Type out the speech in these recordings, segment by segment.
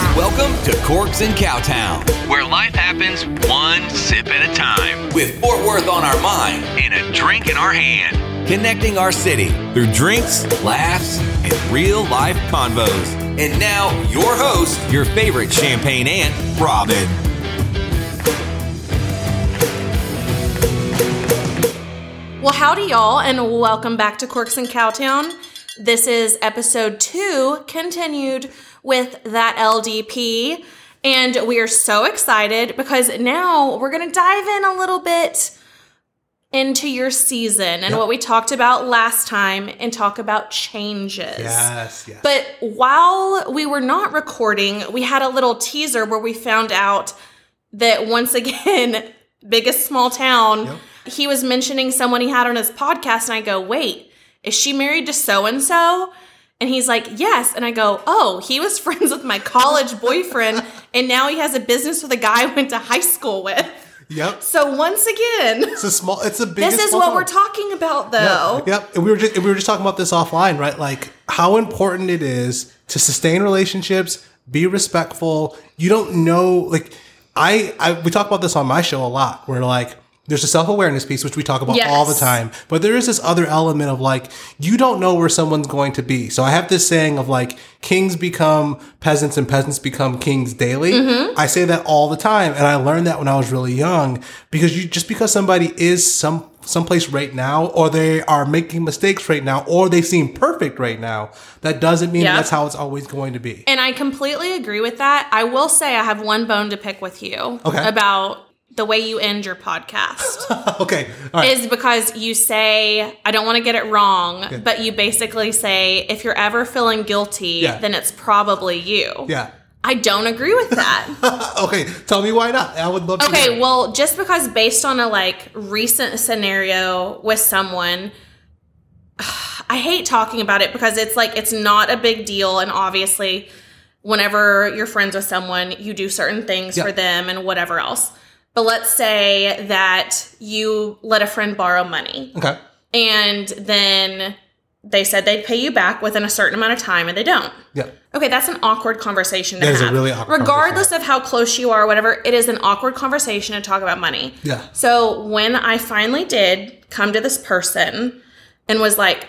Welcome to Corks and Cowtown, where life happens one sip at a time, with Fort Worth on our mind and a drink in our hand. Connecting our city through drinks, laughs, and real life convos. And now, your host, your favorite champagne aunt, Robin. Well, howdy, y'all, and welcome back to Corks and Cowtown. This is episode two, continued with that LDP. And we are so excited because now we're going to dive in a little bit into your season and Yep. what we talked about last time and talk about changes. Yes, yes. But while we were not recording, we had a little teaser where we found out that once again, biggest small town, Yep. he was mentioning someone he had on his podcast, and I go, wait, is she married to so and so? And he's like, yes. And I go, oh, he was friends with my college boyfriend, and now he has a business with a guy I went to high school with. yep. So once again, It's a small. It's a big. this is what we're talking about, though. Yep. yep. And we were just we were just talking about this offline, right? Like how important it is to sustain relationships, be respectful. You don't know, like I, I we talk about this on my show a lot. Where like there's a self awareness piece which we talk about Yes. all the time, but there is this other element of like you don't know where someone's going to be. So I have this saying of like kings become peasants and peasants become kings daily. Mm-hmm. I say that all the time, and I learned that when I was really young because you just because somebody is some someplace right now or they are making mistakes right now or they seem perfect right now that doesn't mean Yeah. that's how it's always going to be And I completely agree with that. I will say I have one bone to pick with you Okay. about the way you end your podcast okay all right is because you say I don't want to get it wrong, but you basically say if you're ever feeling guilty, Yeah. then it's probably you. yeah I don't agree with that. okay tell me why not i would love to okay, well, just because based on a like recent scenario with someone I hate talking about it because it's like it's not a big deal and obviously whenever you're friends with someone, you do certain things Yeah. for them and whatever else. But let's say that you let a friend borrow money okay and then they said they'd pay you back within a certain amount of time and they don't. yeah Okay, that's an awkward conversation to That is a really awkward Regardless of how close you are, or whatever, it is an awkward conversation to talk about money. Yeah. So when I finally did come to this person and was like,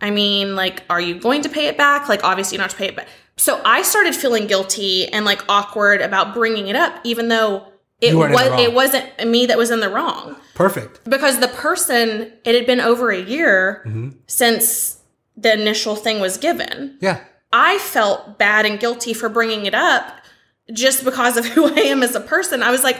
I mean, like, are you going to pay it back? Like, obviously, you don't have to pay it back. So I started feeling guilty and like awkward about bringing it up, even though it You weren't in was it wasn't me that was in the wrong perfect because the person it had been over a year Mm-hmm. since the initial thing was given. yeah I felt bad and guilty for bringing it up just because of who I am as a person. I was like,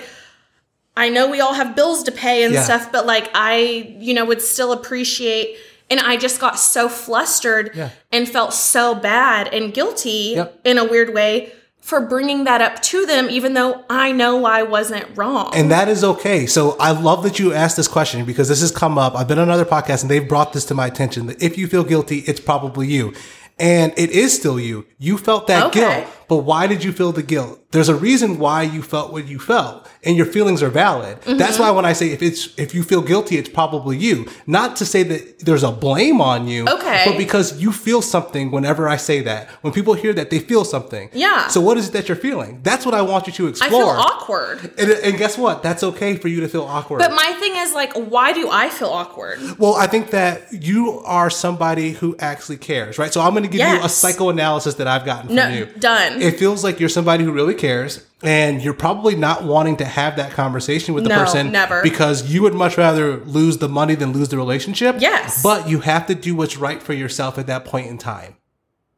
I know we all have bills to pay and Yeah. stuff, but like, I, you know, would still appreciate. And I just got so flustered Yeah. and felt so bad and guilty Yep. in a weird way for bringing that up to them, even though I know I wasn't wrong. And that is okay. So I love that you asked this question because this has come up. I've been on another podcast and they've brought this to my attention that if you feel guilty, it's probably you. And it is still you. You felt that Okay. guilt. But why did you feel the guilt? There's a reason why you felt what you felt. And your feelings are valid. That's Mm-hmm. why when I say if it's if you feel guilty, it's probably you. Not to say that there's a blame on you. Okay. But because you feel something whenever I say that. When people hear that, they feel something. Yeah. So what is it that you're feeling? That's what I want you to explore. I feel awkward. And, and guess what? That's okay for you to feel awkward. But my thing is like, why do I feel awkward? well, I think that you are somebody who actually cares, right? So I'm going to give you a psychoanalysis that I've gotten from No, you. done. It feels like you're somebody who really cares, and you're probably not wanting to have that conversation with the No, person never. because you would much rather lose the money than lose the relationship. Yes. But you have to do what's right for yourself at that point in time.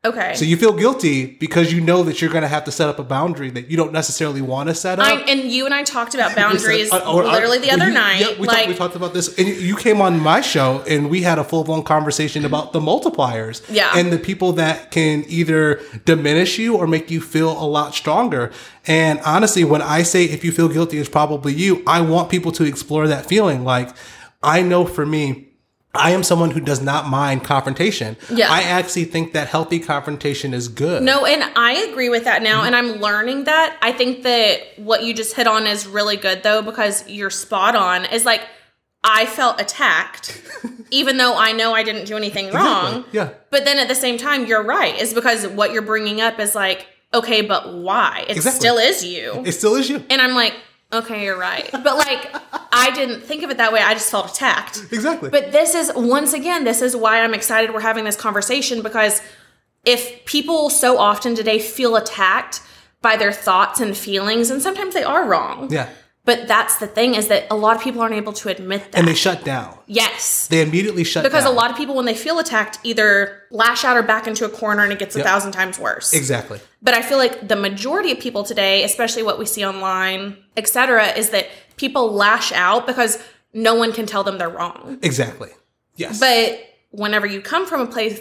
Okay. So you feel guilty because you know that you're going to have to set up a boundary that you don't necessarily want to set up. I, and you and I talked about boundaries or- or- literally the other you- night. Yeah, we, like, talked, we talked about this, and you came on my show, and we had a full blown conversation about the multipliers, Yeah. and the people that can either diminish you or make you feel a lot stronger. And honestly, when I say if you feel guilty, it's probably you. I want people to explore that feeling. Like I know for me. I am someone who does not mind confrontation. Yeah. I actually think that healthy confrontation is good. No, and I agree with that now, and I'm learning that. I think that what you just hit on is really good, though, because you're spot on. Is like, I felt attacked, even though I know I didn't do anything wrong. Yeah. But then at the same time, you're right. Is because what you're bringing up is like, okay, but why? It Exactly. still is you. It still is you. And I'm like, okay, you're right. But like, I didn't think of it that way. I just felt attacked. Exactly. But this is, once again, this is why I'm excited we're having this conversation because if people so often today feel attacked by their thoughts and feelings, and sometimes they are wrong. yeah. But that's the thing is that a lot of people aren't able to admit that. And they shut down. yes. They immediately shut Because down. Because a lot of people, when they feel attacked, either lash out or back into a corner and it gets a thousand times worse. Exactly. But I feel like the majority of people today, especially what we see online, etc., is that people lash out because no one can tell them they're wrong. Exactly. Yes. But whenever you come from a place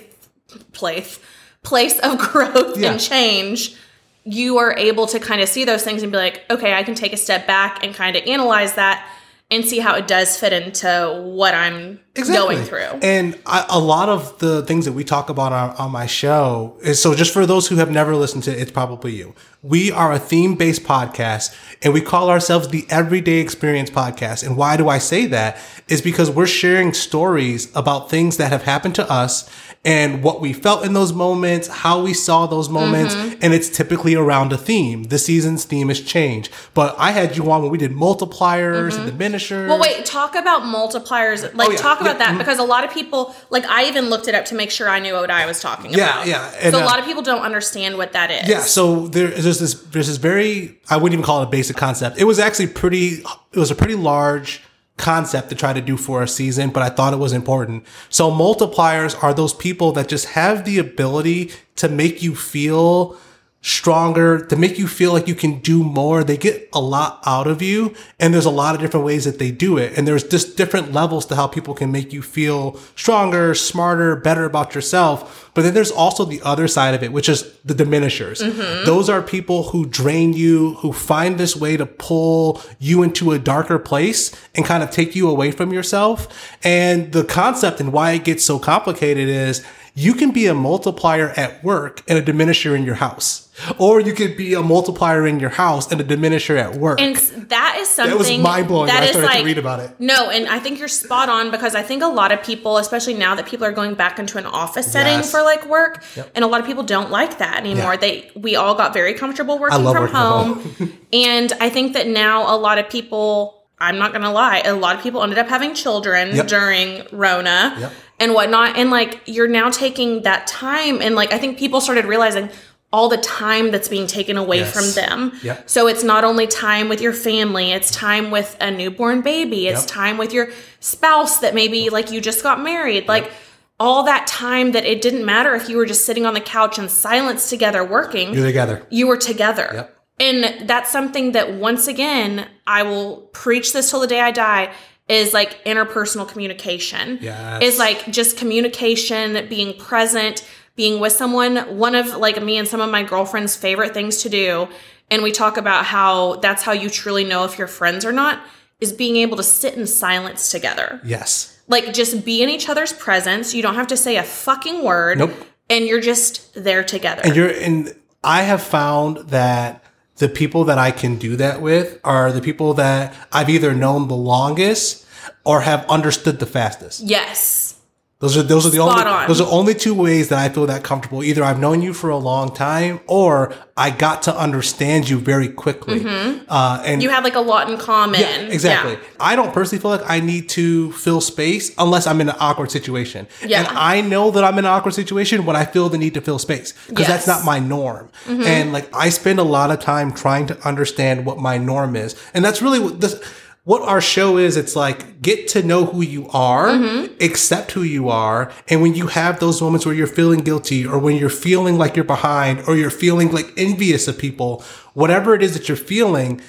place place of growth Yeah. and change, you are able to kind of see those things and be like, okay, I can take a step back and kind of analyze that and see how it does fit into what I'm going through. And I, a lot of the things that we talk about on, on my show is so just for those who have never listened to it, it's probably you. We are a theme based podcast and we call ourselves the Everyday Experience Podcast. And why do I say that? Is because we're sharing stories about things that have happened to us and what we felt in those moments, how we saw those moments, Mm-hmm. and it's typically around a theme. The season's theme is change. But I had you on when we did multipliers and diminishers. Mm-hmm. Well, wait, talk about multipliers. Like, Oh, yeah. talk about Yeah, that because a lot of people, like, I even looked it up to make sure I knew what I was talking Yeah, about. yeah, and, so a uh, lot of people don't understand what that is. Yeah, so there, there's this there's this very I wouldn't even call it a basic concept. It was actually pretty it was a pretty large concept to try to do for a season, but I thought it was important. So multipliers are those people that just have the ability to make you feel stronger, to make you feel like you can do more. They get a lot out of you, and there's a lot of different ways that they do it. And there's just different levels to how people can make you feel stronger, smarter, better about yourself. But then there's also the other side of it, which is the diminishers. Mm-hmm. Those are people who drain you, who find this way to pull you into a darker place and kind of take you away from yourself. And the concept and why it gets so complicated is you can be a multiplier at work and a diminisher in your house. Or you could be a multiplier in your house and a diminisher at work. And that is something that was mind-blowing that when I started to read about it. No, and I think you're spot on because I think a lot of people, especially now that people are going back into an office setting Yes. for like work, and a lot of people don't like that anymore. Yeah. They we all got very comfortable working from working from home, and I think that now a lot of people. I'm not gonna lie, a lot of people ended up having children Yep. during Rona Yep. and whatnot. And like you're now taking that time and like I think people started realizing all the time that's being taken away Yes. from them. Yep. So it's not only time with your family, it's time with a newborn baby, it's Yep. time with your spouse that maybe like you just got married. Like all that time that it didn't matter if you were just sitting on the couch in silence together working You're together. you were together. Yep. And that's something that once again, I will preach this till the day I die is like interpersonal communication. Yes. Is like just communication, being present, being with someone. One of like me and some of my girlfriends' favorite things to do, and we talk about how that's how you truly know if you're friends or not, is being able to sit in silence together. Yes. Like just be in each other's presence. You don't have to say a fucking word. Nope. And you're just there together. And you're and I have found that the people that I can do that with are the people that I've either known the longest or have understood the fastest. yes. Those are those are the Spot only on. those are only two ways that I feel that comfortable. Either I've known you for a long time, or I got to understand you very quickly. Uh, and Mm-hmm. You have like a lot in common. yeah, exactly. Yeah. I don't personally feel like I need to fill space unless I'm in an awkward situation. Yeah. And I know that I'm in an awkward situation when I feel the need to fill space because that's Yes. Mm-hmm. not my norm. And like I spend a lot of time trying to understand what my norm is. And that's really what this what our show is. It's like get to know who you are, Mm-hmm. accept who you are, and when you have those moments where you're feeling guilty or when you're feeling like you're behind or you're feeling like envious of people, whatever it is that you're feeling,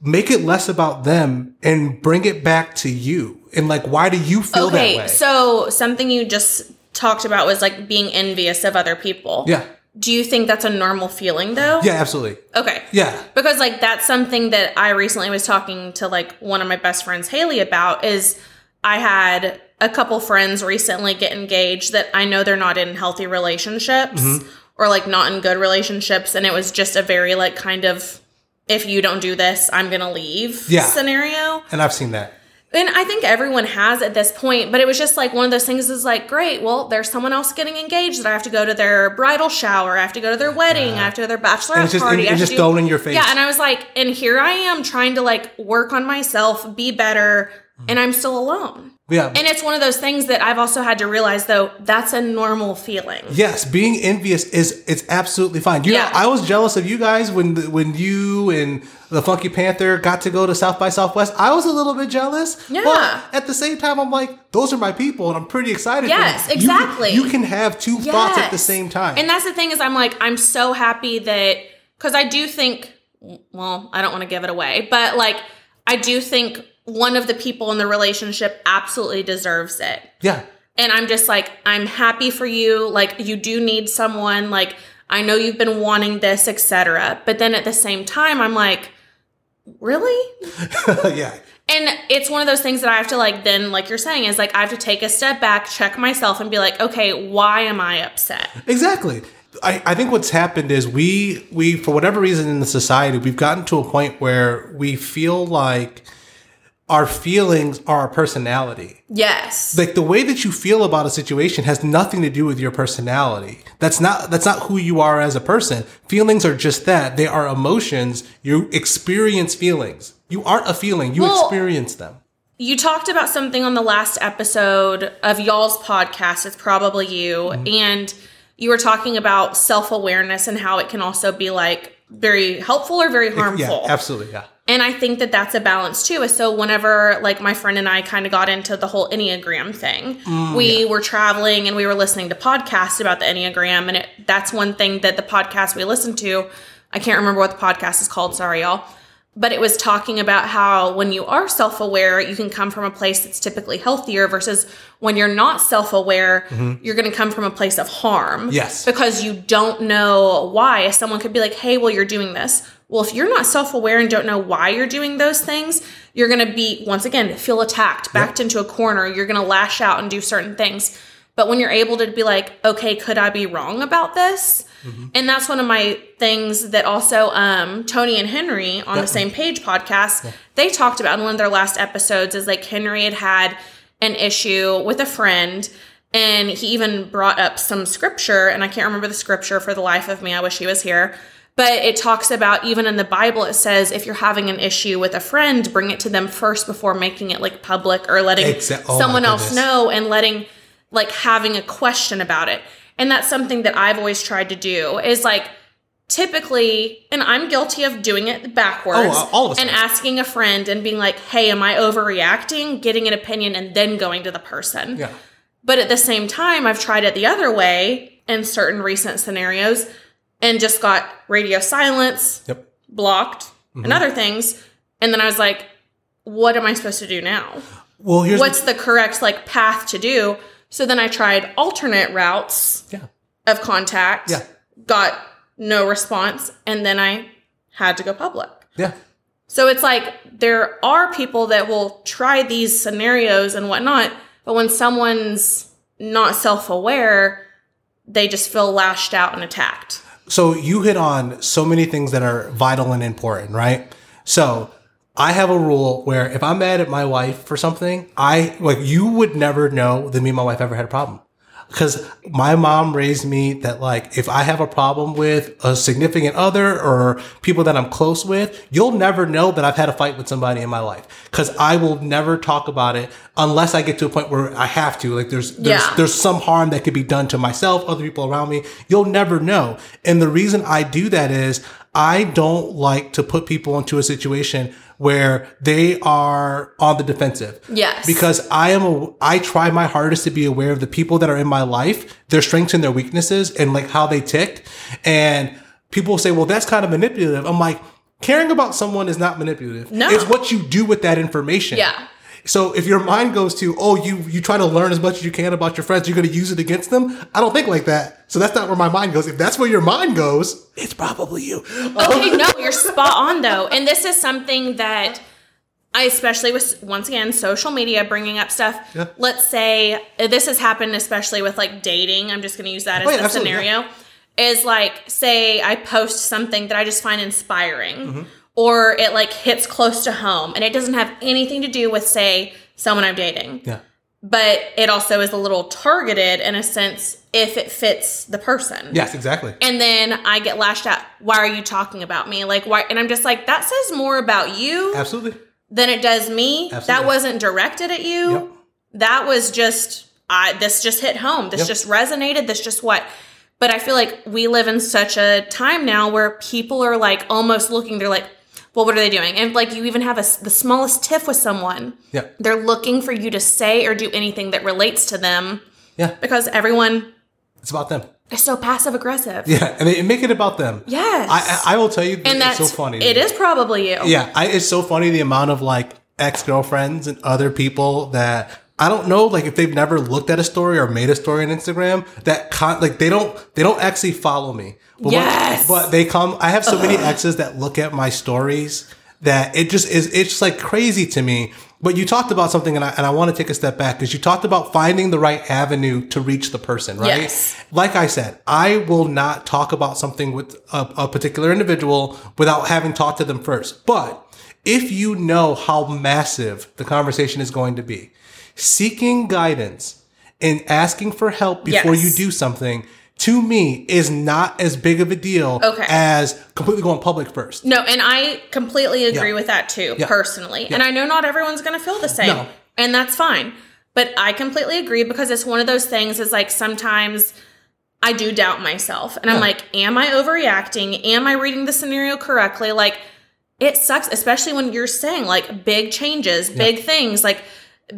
make it less about them and bring it back to you. And like, why do you feel that Okay, way? so something you just talked about was like being envious of other people. yeah. Do you think that's a normal feeling though? Yeah, absolutely. Okay. Yeah. Because like that's something that I recently was talking to like one of my best friends Haley about is I had a couple friends recently get engaged that I know they're not in healthy relationships Mm-hmm. or like not in good relationships and it was just a very like kind of if you don't do this I'm going to leave Yeah. scenario. And I've seen that. And I think everyone has at this point, but it was just like one of those things is like, great, well, there's someone else getting engaged that I have to go to their bridal shower, I have to go to their wedding, I have to go to their bachelorette And just- party. and- just do- thrown in your face. Yeah, and I was like, and here I am trying to like work on myself, be better, and I'm still alone. Yeah. And it's one of those things that I've also had to realize though, that's a normal feeling. Yes, being envious is it's absolutely fine. You Yeah. know, I was jealous of you guys when the, when you and the Funky Panther got to go to South by Southwest. I was a little bit jealous. Yeah. But at the same time, I'm like, those are my people, and I'm pretty excited. for Yes, them. You- exactly. You, can have two thoughts at the same time. And that's the thing is I'm like I'm so happy that cuz I do think well, I don't want to give it away, but like I do think one of the people in the relationship absolutely deserves it. yeah. And I'm just like I'm happy for you, like you do need someone like I know you've been wanting this, etc. But then at the same time I'm like really? yeah. And it's one of those things that I have to like then like you're saying is like I have to take a step back, check myself and be like, "Okay, why am I upset?" Exactly. I, I think what's happened is we we for whatever reason in the society we've gotten to a point where we feel like our feelings are our personality. Yes. Like the way that you feel about a situation has nothing to do with your personality. That's not that's not who you are as a person. Feelings are just that. They are emotions. You experience feelings. You aren't a feeling. You Well- experience them. You talked about something on the last episode of y'all's podcast. It's probably you. Mm-hmm. And you were talking about self awareness and how it can also be like very helpful or very harmful. Yeah, absolutely. Yeah. And I think that that's a balance too. Is so whenever like my friend and I kind of got into the whole Enneagram thing, Mm, we were traveling and we were listening to podcasts about the Enneagram. And it, that's one thing that the podcast we listened to, I can't remember what the podcast is called. Sorry, y'all. But it was talking about how when you are self aware, you can come from a place that's typically healthier versus when you're not self aware, you're going to come from a place of harm. Mm-hmm. Yes. Because you don't know why. Someone could be like, hey, well, you're doing this. Well, if you're not self aware and don't know why you're doing those things, you're going to be, once again, feel attacked, backed into a corner. You're going to lash out and do certain things. But when you're able to be like, okay, could I be wrong about this? And that's one of my things that also um, Tony and Henry on the same page podcast, they talked about in one of their last episodes is like Henry had had an issue with a friend and he even brought up some scripture and I can't remember the scripture for the life of me. I wish he was here. But it talks about even in the Bible, it says if you're having an issue with a friend, bring it to them first before making it like public or letting Exa- oh someone else know and letting like having a question about it. And that's something that I've always tried to do is like typically, and I'm guilty of doing it backwards. Oh, all of us And asking a friend and being like, hey, am I overreacting? Getting an opinion and then going to the person. Yeah. But at the same time, I've tried it the other way in certain recent scenarios and just got radio silence, Yep. blocked, Mm-hmm. and other things. And then I was like, what am I supposed to do now? Well, here's What's the correct like path to do? So then I tried alternate routes yeah. of contact. Yeah. Got no response, and then I had to go public. Yeah. So it's like there are people that will try these scenarios and whatnot, but when someone's not self aware, they just feel lashed out and attacked. So you hit on so many things that are vital and important, right? So I have a rule where if I'm mad at my wife for something, I like you would never know that me and my wife ever had a problem. Because my mom raised me that like if I have a problem with a significant other or people that I'm close with, you'll never know that I've had a fight with somebody in my life. Because I will never talk about it unless I get to a point where I have to. Like there's there's Yeah. there's some harm that could be done to myself, other people around me. You'll never know. And the reason I do that is I don't like to put people into a situation where they are on the defensive. Yes. Because I am a, I try my hardest to be aware of the people that are in my life, their strengths and their weaknesses and like how they tick. And people say, well, that's kind of manipulative. I'm like, caring about someone is not manipulative. No. It's what you do with that information. Yeah. So if your mind goes to, oh, you you try to learn as much as you can about your friends, you're going to use it against them. I don't think like that. So that's not where my mind goes. If that's where your mind goes, it's probably you. Okay, no, you're spot on though. And this is something that I especially with once again social media bringing up stuff. Yeah. Let's say uh, this has happened especially with like dating. I'm just going to use that as Oh, yeah, a scenario. Is like say I post something that I just find inspiring. Mm-hmm. Or it like hits close to home and it doesn't have anything to do with say someone I'm dating. Yeah. But it also is a little targeted in a sense if it fits the person. Yes, exactly. And then I get lashed at, Why are you talking about me? Like why and I'm just like that says more about you Absolutely. than it does me. Absolutely. That wasn't directed at you. Yep. That was just I this just hit home. This Yep. just resonated. This just what. But I feel like we live in such a time now where people are like almost looking. They're like, well, what are they doing? And like you even have a the smallest tiff with someone. Yeah. They're looking for you to say or do anything that relates to them Yeah. because everyone It's about them. is so passive aggressive. Yeah, and they make it about them. Yes. I I, I will tell you, and it's that's so funny. It is probably you. Yeah, I, it's so funny the amount of like ex girlfriends and other people that I don't know, like if they've never looked at a story or made a story on Instagram that con- like they don't they don't actually follow me. But when- Yes. but they come. I have so many exes that look at my stories that it just is. It's just like crazy to me. But you talked about something, and I, and I want to take a step back because you talked about finding the right avenue to reach the person, right? Yes. Like I said, I will not talk about something with a, a particular individual without having talked to them first. But if you know how massive the conversation is going to be, seeking guidance and asking for help before Yes. you do something to me is not as big of a deal Okay. as completely going public first. No, and I completely agree Yeah. with that too, Yeah. personally. And I know not everyone's going to feel the same, No. and that's fine. But I completely agree because it's one of those things. Is like sometimes I do doubt myself, and I'm like, am I overreacting? Am I reading the scenario correctly? Like, it sucks, especially when you're saying like big changes, big things, like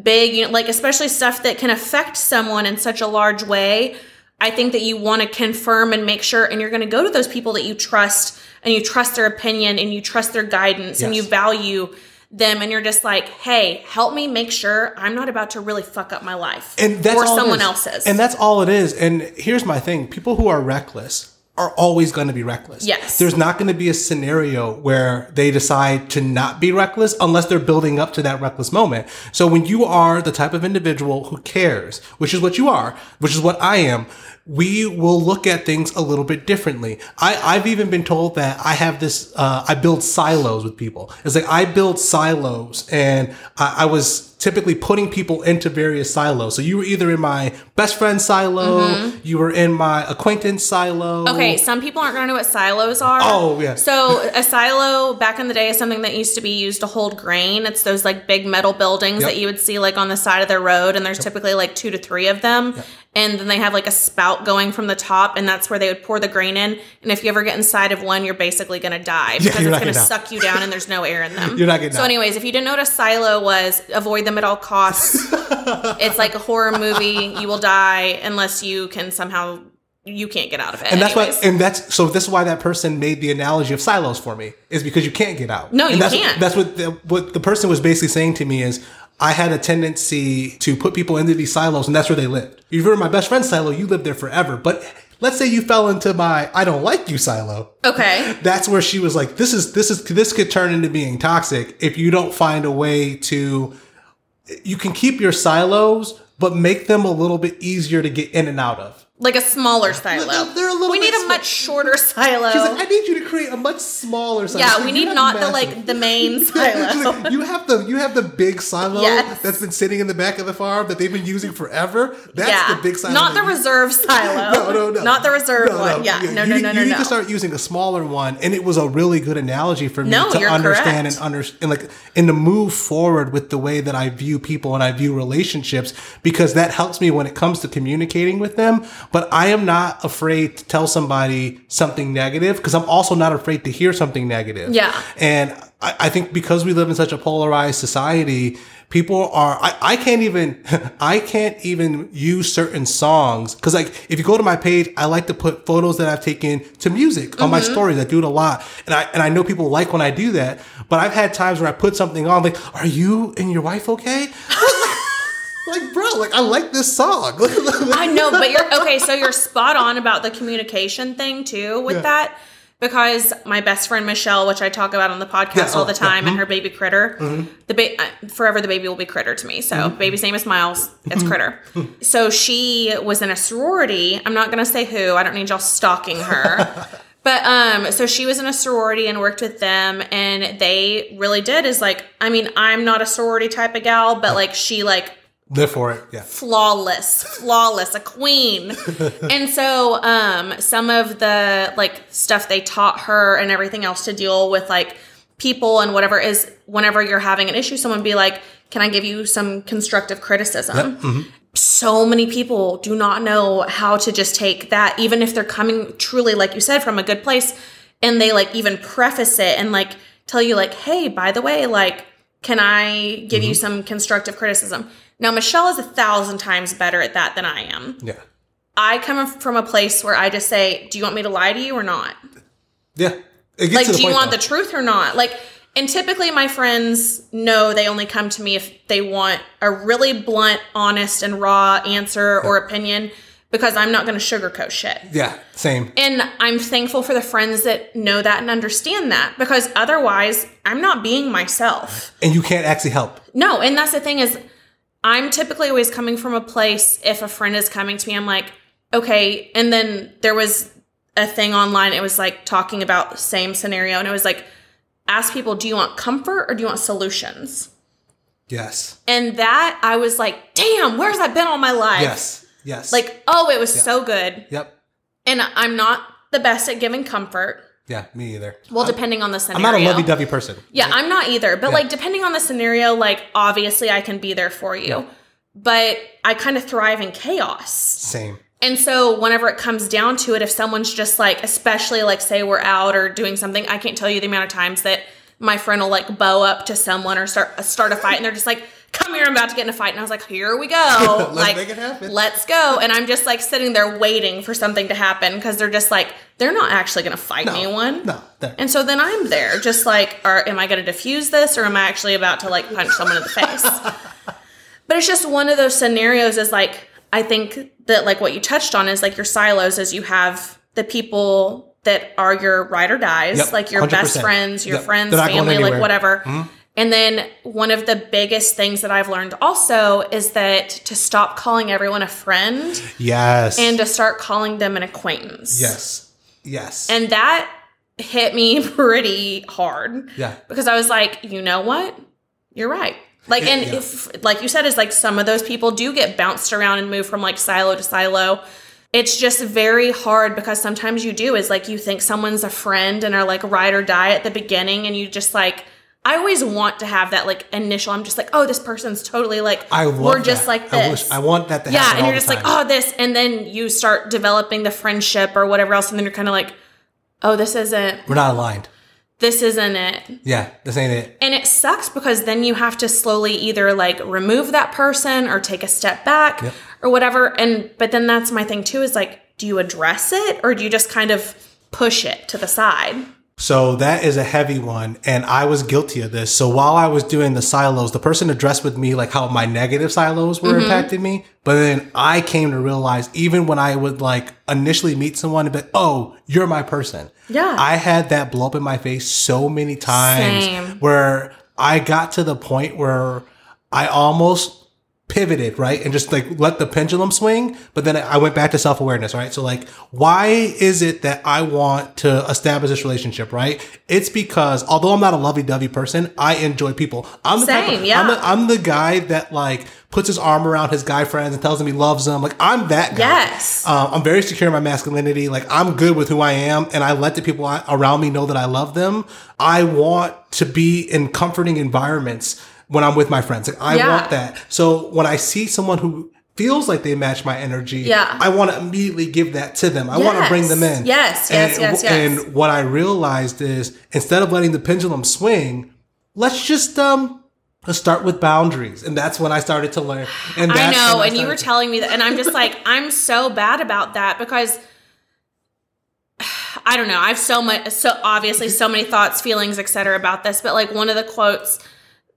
big, you know, like especially stuff that can affect someone in such a large way. I think that you want to confirm and make sure, and you're going to go to those people that you trust and you trust their opinion and you trust their guidance and you value them. And you're just like, hey, help me make sure I'm not about to really fuck up my life and that's or all someone else's. And that's all it is. And here's my thing: people who are reckless are always going to be reckless. Yes. There's not going to be a scenario where they decide to not be reckless unless they're building up to that reckless moment. So when you are the type of individual who cares, which is what you are, which is what I am, we will look at things a little bit differently. I, I've even been told that I have this, uh, I build silos with people. It's like I build silos and I, I was typically putting people into various silos. So you were either in my best friend silo, you were in my acquaintance silo. Mm-hmm. Okay, some people aren't going to know what silos are. Oh, yeah. So a silo back in the day is something that used to be used to hold grain. It's those like big metal buildings Yep. that you would see like on the side of the road, and there's typically like two to three of them. And then they have like a spout going from the top, and that's where they would pour the grain in. And if you ever get inside of one, you're basically going to die because you're it's going to out. suck you down, and there's no air in them. You're not getting So, out. anyways, if you didn't know what a silo was, avoid them at all costs. it's like a horror movie. You will die unless you can somehow. You can't get out of it. And that's why, and that's so. This is why that person made the analogy of silos for me, is because you can't get out. No, And you that's, can't. That's what the, what the person was basically saying to me is, I had a tendency to put people into these silos, and that's where they lived. If you're in my best friend silo, you lived there forever. But let's say you fell into my I don't like you silo. Okay. That's where she was like, this is this is this could turn into being toxic if you don't find a way to. You can keep your silos, but make them a little bit easier to get in and out of. Like a smaller silo. They're- they're a little we need a sma- much shorter silo. She's like, I need you to create a much smaller silo. yeah, She's we need "You're not the like the main silo. like, you have the you have the big silo Yes. that's been sitting in the back of the farm that they've been using forever. That's yeah, the big silo. not the reserve silo. No, no, no. Not the reserve No, one. no. Yeah, no, no, you, no, no, You need no. to start using a smaller one, and it was a really good analogy for me No, to understand correct. and understand, like, and to move forward with the way that I view people and I view relationships, because that helps me when it comes to communicating with them. But I am not afraid to tell somebody something negative because I'm also not afraid to hear something negative. Yeah. And I, I think because we live in such a polarized society, people are, I, I can't even, I can't even use certain songs. Cause like, if you go to my page, I like to put photos that I've taken to music on my mm-hmm. stories. I do it a lot. And I, and I know people like when I do that, but I've had times where I put something on like, are you and your wife okay? like, bro, like I like this song. I know, but you're okay. So you're spot on about the communication thing too with Yeah. that. Because my best friend Michelle, which I talk about on the podcast Yeah, all oh, the yeah, Mm-hmm. time, and her baby Critter, the ba- uh, forever the baby will be Critter to me. So Mm-hmm. baby's name is Miles. It's Critter. so she was in a sorority. I'm not gonna say who. I don't need y'all stalking her. But um, so she was in a sorority and worked with them, and they really did is like, I mean, I'm not a sorority type of gal, but like she like Live for it. Yeah. flawless, flawless, a queen. and so um some of the like stuff they taught her and everything else to deal with like people and whatever is whenever you're having an issue, someone be like, Can I give you some constructive criticism? So many people do not know how to just take that, even if they're coming truly, like you said, from a good place, and they like even preface it and like tell you, like, hey, by the way, like, can I give you some constructive criticism? Now, Michelle is a thousand times better at that than I am. Yeah. I come from a place where I just say, Do you want me to lie to you or not? Yeah. It gets Like, do you point, want though. the truth or not? Like, and typically my friends know they only come to me if they want a really blunt, honest, and raw answer or opinion because I'm not going to sugarcoat shit. Yeah. Same. And I'm thankful for the friends that know that and understand that because otherwise I'm not being myself. And you can't actually help. No, and that's the thing is I'm typically always coming from a place if a friend is coming to me, I'm like, okay. And then there was a thing online, it was like talking about the same scenario, and it was like, ask people, do you want comfort or do you want solutions? Yes. And that I was like, damn, where's that been all my life? Yes. Yes. Like, oh, it was so good. Yep. And I'm not the best at giving comfort. Yeah. Me either. Well, depending on the scenario. I'm not a lovey-dovey person. Yeah, I'm not either. But like depending on the scenario, like obviously I can be there for you. But I kind of thrive in chaos. Same. And so whenever it comes down to it, if someone's just like, especially like say we're out or doing something, I can't tell you the amount of times that my friend will like bow up to someone or start start a fight and they're just like, come here, I'm about to get in a fight. And I was like, here we go. Let's like, make it happen. Let's go. And I'm just like sitting there waiting for something to happen because they're just like, they're not actually going to fight anyone. No. And so then I'm there, just like, are, am I going to defuse this or am I actually about to like punch someone in the face? but it's just one of those scenarios is like, I think that like what you touched on is like your silos is you have the people that are your ride or dies, Yep, like your best 100%. friends, your Yep, friends, they're not going family, like whatever. Mm-hmm. And then one of the biggest things that I've learned also is that to stop calling everyone a friend yes. and to start calling them an acquaintance. yes. Yes. And that hit me pretty hard. yeah. Because I was like, you know what? You're right. Like, and Yeah. if, like you said, is like some of those people do get bounced around and move from like silo to silo. It's just very hard because sometimes you do is like you think someone's a friend and are like ride or die at the beginning, and you just like, I always want to have that like initial. I'm just like, oh, this person's totally like, I we're just that. like I this. wish I want that to yeah, and you're just like, oh, this, and then you start developing the friendship or whatever else, and then you're kind of like, oh, this isn't, we're not aligned. this isn't it. Yeah, this ain't it. And it sucks because then you have to slowly either like remove that person or take a step back Yep. or whatever. And but then that's my thing too is like, do you address it or do you just kind of push it to the side? So that is a heavy one, and I was guilty of this. So while I was doing the silos, the person addressed with me like how my negative silos were Mm-hmm. impacting me. But then I came to realize, even when I would like initially meet someone and be, like, "Oh, you're my person." Yeah. I had that blow up in my face so many times Same. where I got to the point where I almost pivoted, right? And just like let the pendulum swing. But then I went back to self awareness, right? So, like, why is it that I want to establish this relationship, right? It's because although I'm not a lovey dovey person, I enjoy people. I'm the Same, of- yeah. I'm, the, I'm the guy that like puts his arm around his guy friends and tells them he loves them. Like, I'm that guy. Yes. Um, I'm very secure in my masculinity. Like I'm good with who I am, and I let the people I- around me know that I love them. I want to be in comforting environments when I'm with my friends. Like I Yeah. want that. So when I see someone who feels like they match my energy, Yeah. I want to immediately give that to them. I want to bring them in. Yes, yes, and, yes, yes. And what I realized is instead of letting the pendulum swing, let's just um. Let's start with boundaries, and that's when I started to learn. And I know, when and you were started- telling me that, and I'm just like, I'm so bad about that because I don't know. I have so much, so obviously, so many thoughts, feelings, etc. about this. But like one of the quotes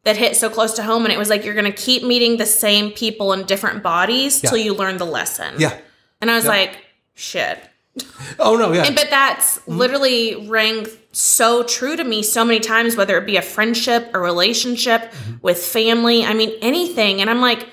that hit so close to home, and it was like, "You're going to keep meeting the same people in different bodies till you learn the lesson." yeah. and I was like, "Shit." Oh no, yeah. And, but that's mm-hmm. literally rang so true to me so many times, whether it be a friendship, a relationship mm-hmm. with family, I mean, anything. And I'm like,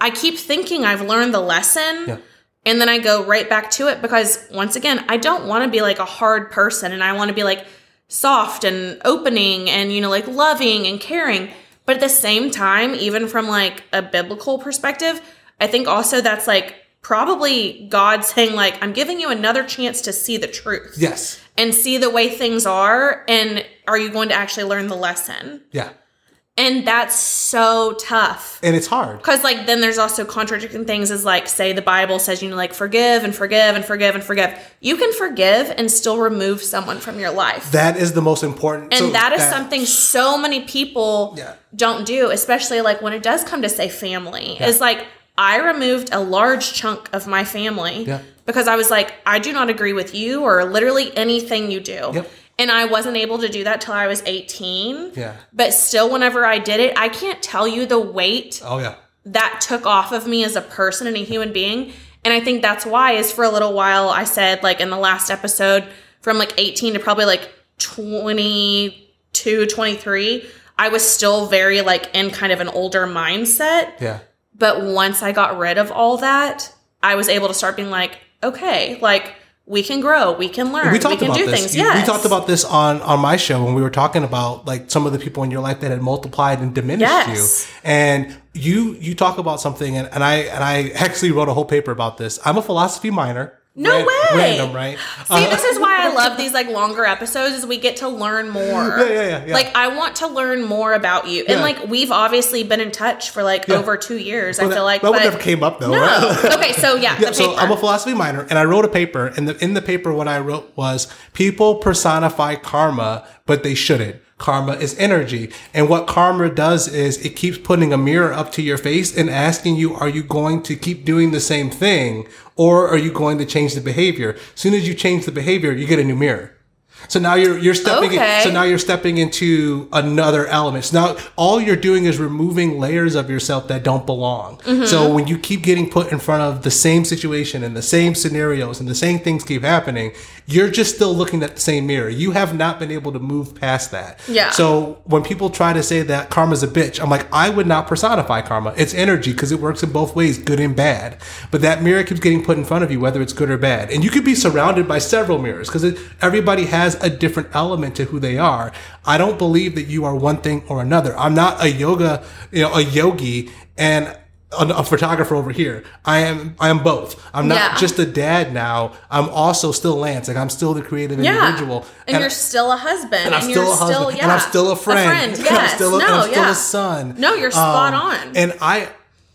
I keep thinking I've learned the lesson, Yeah. And then I go right back to it because once again, I don't want to be like a hard person and I want to be like soft and opening and, you know, like loving and caring. But at the same time, even from like a biblical perspective, I think also that's like probably God saying, like, I'm giving you another chance to see the truth Yes. and see the way things are. And are you going to actually learn the lesson? Yeah. And that's so tough. And it's hard. Because, like, then there's also contradicting things as, like, say the Bible says, you know, like, forgive and forgive and forgive and forgive. You can forgive and still remove someone from your life. That is the most important. and so that is something so many people Yeah. don't do, especially, like, when it does come to, say, family. Is like, I removed a large chunk of my family Yeah. because I was like, I do not agree with you or literally anything you do. Yep. And I wasn't able to do that till I was 18. Yeah. But still, whenever I did it, I can't tell you the weight Oh yeah. that took off of me as a person and a human being. And I think that's why is for a little while I said like in the last episode from like 18 to probably like 22, 23, I was still very like in kind of an older mindset. Yeah. But once I got rid of all that, I was able to start being like, okay, like we can grow, we can learn, we we, talked can about do this. things. You- Yes. We talked about this on on my show when we were talking about like some of the people in your life that had multiplied and diminished Yes. you. And you you talk about something and, and I and I actually wrote a whole paper about this. I'm a philosophy minor. No way. Random, right? See, this uh-huh. is why I love these like longer episodes is we get to learn more. Yeah, yeah, yeah, yeah. Like I want to learn more about you. And like we've obviously been in touch for like Yeah. over 2 years. Well, I that- feel like that but- never came up though. No. right? okay, so yeah, Yeah, so. I'm a philosophy minor, and I wrote a paper, and the, in the paper, what I wrote was people personify karma, but they shouldn't. Karma is energy, and what karma does is it keeps putting a mirror up to your face and asking you, are you going to keep doing the same thing, or are you going to change the behavior? As soon as you change the behavior, you get a new mirror. So now you're you're stepping Okay. in, so now you're stepping into another element. So now all you're doing is removing layers of yourself that don't belong. Mm-hmm. So when you keep getting put in front of the same situation and the same scenarios and the same things keep happening, you're just still looking at the same mirror. You have not been able to move past that. Yeah. So when people try to say that karma's a bitch, I'm like, I would not personify karma. It's energy because it works in both ways, good and bad. But that mirror keeps getting put in front of you, whether it's good or bad. And you could be surrounded by several mirrors because everybody has a different element to who they are. I don't believe that you are one thing or another. I'm not a yoga, you know, a yogi and a, a photographer over here. I am, I am both. I'm not Yeah. just a dad now. I'm also still Lance. Like I'm still the creative yeah. individual. And, you're still a husband. and I'm you're still a husband, yeah, and I'm still a friend, friend. Yes. I'm still a, no, and I'm still yeah. a son. No, you're spot Um, on. And I,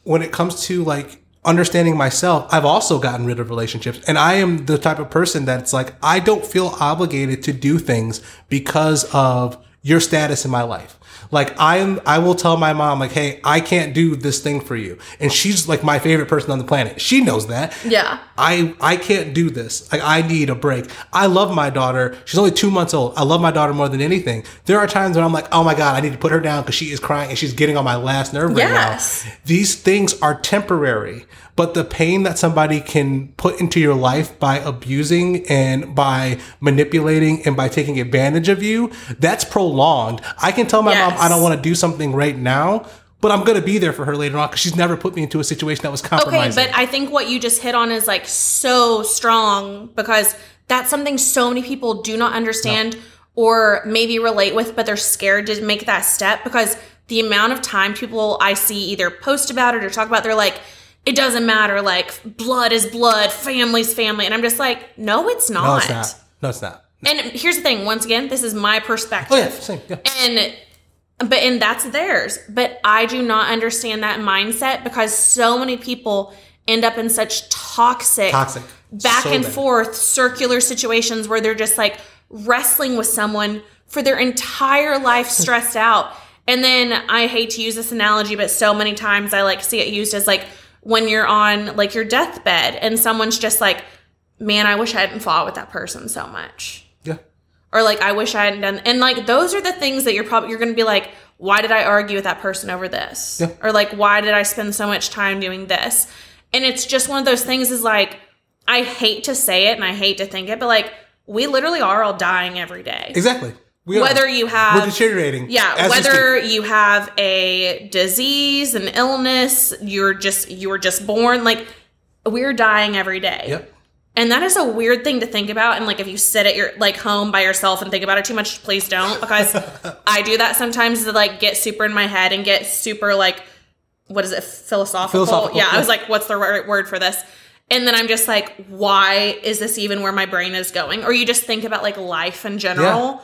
when it comes to like understanding myself, I've also gotten rid of relationships, and I am the type of person that's like I don't feel obligated to do things because of your status in my life. Like I'm, I will tell my mom like, "Hey, I can't do this thing for you," and she's like my favorite person on the planet. She knows that. Yeah. I I can't do this. Like I need a break. I love my daughter. She's only two months old. I love my daughter more than anything. There are times when I'm like, oh my god, I need to put her down because she is crying and she's getting on my last nerve right Yes. now. These things are temporary, but the pain that somebody can put into your life by abusing and by manipulating and by taking advantage of you, that's prolonged. I can tell my mom I don't want to do something right now. But I'm gonna be there for her later on because she's never put me into a situation that was Okay, but I think what you just hit on is like so strong because that's something so many people do not understand or maybe relate with, but they're scared to make that step because the amount of time people I see either post about it or talk about, they're like, it doesn't matter, like blood is blood, family's family. And I'm just like, no, it's not. no, it's not. No, it's not. And here's the thing, once again, this is my perspective. Oh yeah, same. Yeah. And but and that's theirs. But I do not understand that mindset because so many people end up in such toxic, Toxic. back So and bad. forth circular situations where they're just like wrestling with someone for their entire life stressed out. And then I hate to use this analogy, but so many times I like see it used as like when you're on like your deathbed and someone's just like, man, I wish I hadn't fought with that person so much Yeah. or like I wish I hadn't done and like those are the things that you're probably you're gonna be like, why did I argue with that person over this? Yeah. Or like why did I spend so much time doing this? And it's just one of those things is like I hate to say it and I hate to think it, but like we literally are all dying every day. Exactly. We are. Whether you have we're deteriorating. yeah, whether you have a disease, an illness, you're just you were just born like we're dying every day. Yep. And that is a weird thing to think about. And like, if you sit at your like home by yourself and think about it too much, please don't, because I do that sometimes to like get super in my head and get super like, what is it, philosophical? Philosophical, yeah, I was like, what's the right word for this? And then I'm just like, why is this even where my brain is going? Or you just think about like life in general.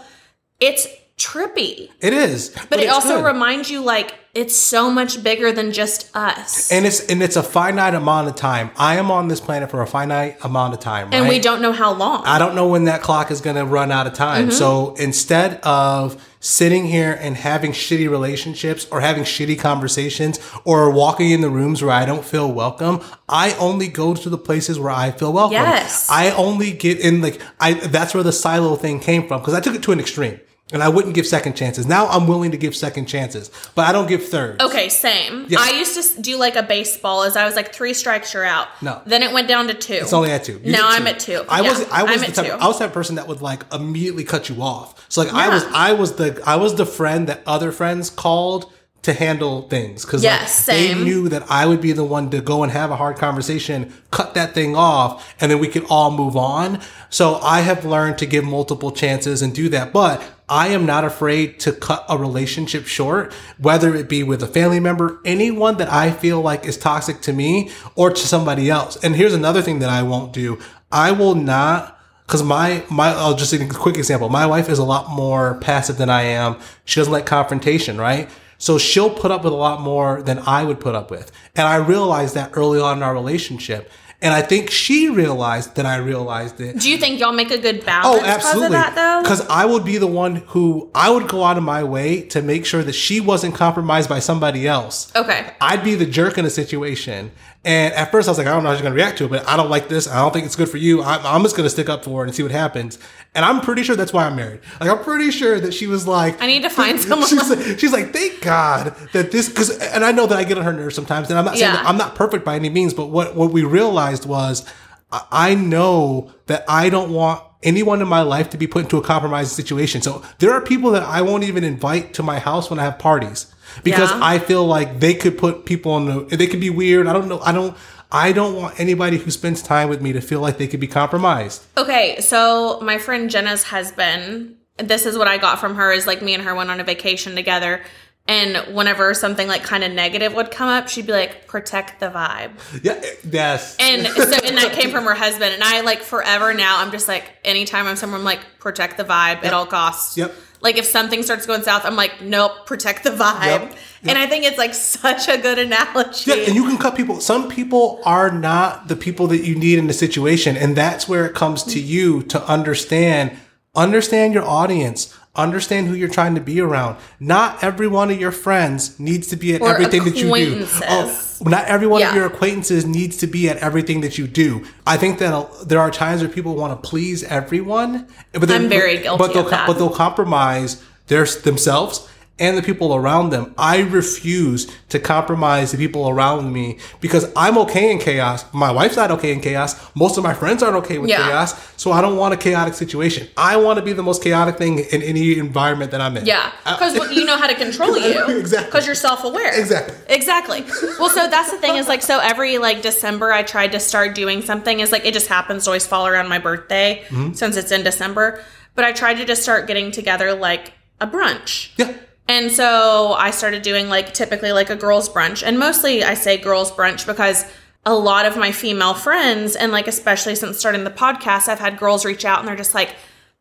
It's trippy, It is. but, it also good. reminds you like it's so much bigger than just us. and it's and it's a finite amount of time. I am on this planet for a finite amount of time, and right? we don't know how long. I don't know when that clock is going to run out of time. Mm-hmm. So instead of sitting here and having shitty relationships or having shitty conversations or walking in the rooms where I don't feel welcome, I only go to the places where I feel welcome. Yes. I only get in like I that's where the silo thing came from because I took it to an extreme. And I wouldn't give second chances. Now I'm willing to give second chances, but I don't give third. Okay, same. Yeah. I used to do like a baseball as I was like three strikes you're out. No. Then it went down to two. It's only at two. You now get I'm at two. I Yeah, was I was I'm the type. I was that person that would like immediately cut you off. So like I was I was the I was the friend that other friends called to handle things because Yes, they knew that I would be the one to go and have a hard conversation, cut that thing off, and then we could all move on. So I have learned to give multiple chances and do that, but. I am not afraid to cut a relationship short, whether it be with a family member, anyone that I feel like is toxic to me or to somebody else. And here's another thing that I won't do. I will not because my my I'll just give a quick example. My wife is a lot more passive than I am. She doesn't like confrontation, right? So she'll put up with a lot more than I would put up with. And I realized that early on in our relationship. And I think she realized that I realized it. Do you think y'all make a good Oh, balance because oh, absolutely. of that though? Because I would be the one who I would go out of my way to make sure that she wasn't compromised by somebody else. Okay. I'd be the jerk in a situation. And at first I was like, I don't know how she's going to react to it, but I don't like this. I don't think it's good for you. I'm, I'm just going to stick up for her and see what happens. And I'm pretty sure that's why I'm married. Like, I'm pretty sure that she was like, I need to find someone. She's like, she's like, thank God that this, because, and I know that I get on her nerves sometimes. And I'm not saying Yeah. that I'm not perfect by any means, but what, what we realized was I- I know that I don't want anyone in my life to be put into a compromising situation. So there are people that I won't even invite to my house when I have parties because Yeah. I feel like they could put people on the, they could be weird. I don't know. I don't, I don't want anybody who spends time with me to feel like they could be compromised. Okay, so my friend Jenna's husband, this is what I got from her is like me and her went on a vacation together. And whenever something like kind of negative would come up, she'd be like, protect the vibe. Yeah. Eh, yes. And so, and that came from her husband. And I like forever now, I'm just like, anytime I'm somewhere, I'm like, protect the vibe at all costs. Yep. Like if something starts going south, I'm like, nope, protect the vibe. Yep. And I think it's like such a good analogy. Yeah, and you can cut people. Some people are not the people that you need in the situation, and that's where it comes to you to understand, understand your audience, understand who you're trying to be around. Not every one of your friends needs to be at Or everything that you do. Oh, acquaintances. Not every one Yeah. of your acquaintances needs to be at everything that you do. I think that uh, there are times where people want to please everyone, but I'm very guilty but they'll, of that. But they'll compromise their themselves and the people around them. I refuse to compromise the people around me because I'm okay in chaos. My wife's not okay in chaos. Most of my friends aren't okay with Yeah. chaos. So I don't want a chaotic situation. I want to be the most chaotic thing in any environment that I'm in. Yeah, because you know how to control you. Exactly. Because you're self-aware. Exactly. Exactly. Well, so that's the thing is like so every like December I tried to start doing something is like it just happens to always fall around my birthday Mm-hmm. since it's in December. But I tried to just start getting together like a brunch. Yeah. And so I started doing like typically like a girls' brunch. And mostly I say girls' brunch because a lot of my female friends, and like especially since starting the podcast, I've had girls reach out and they're just like,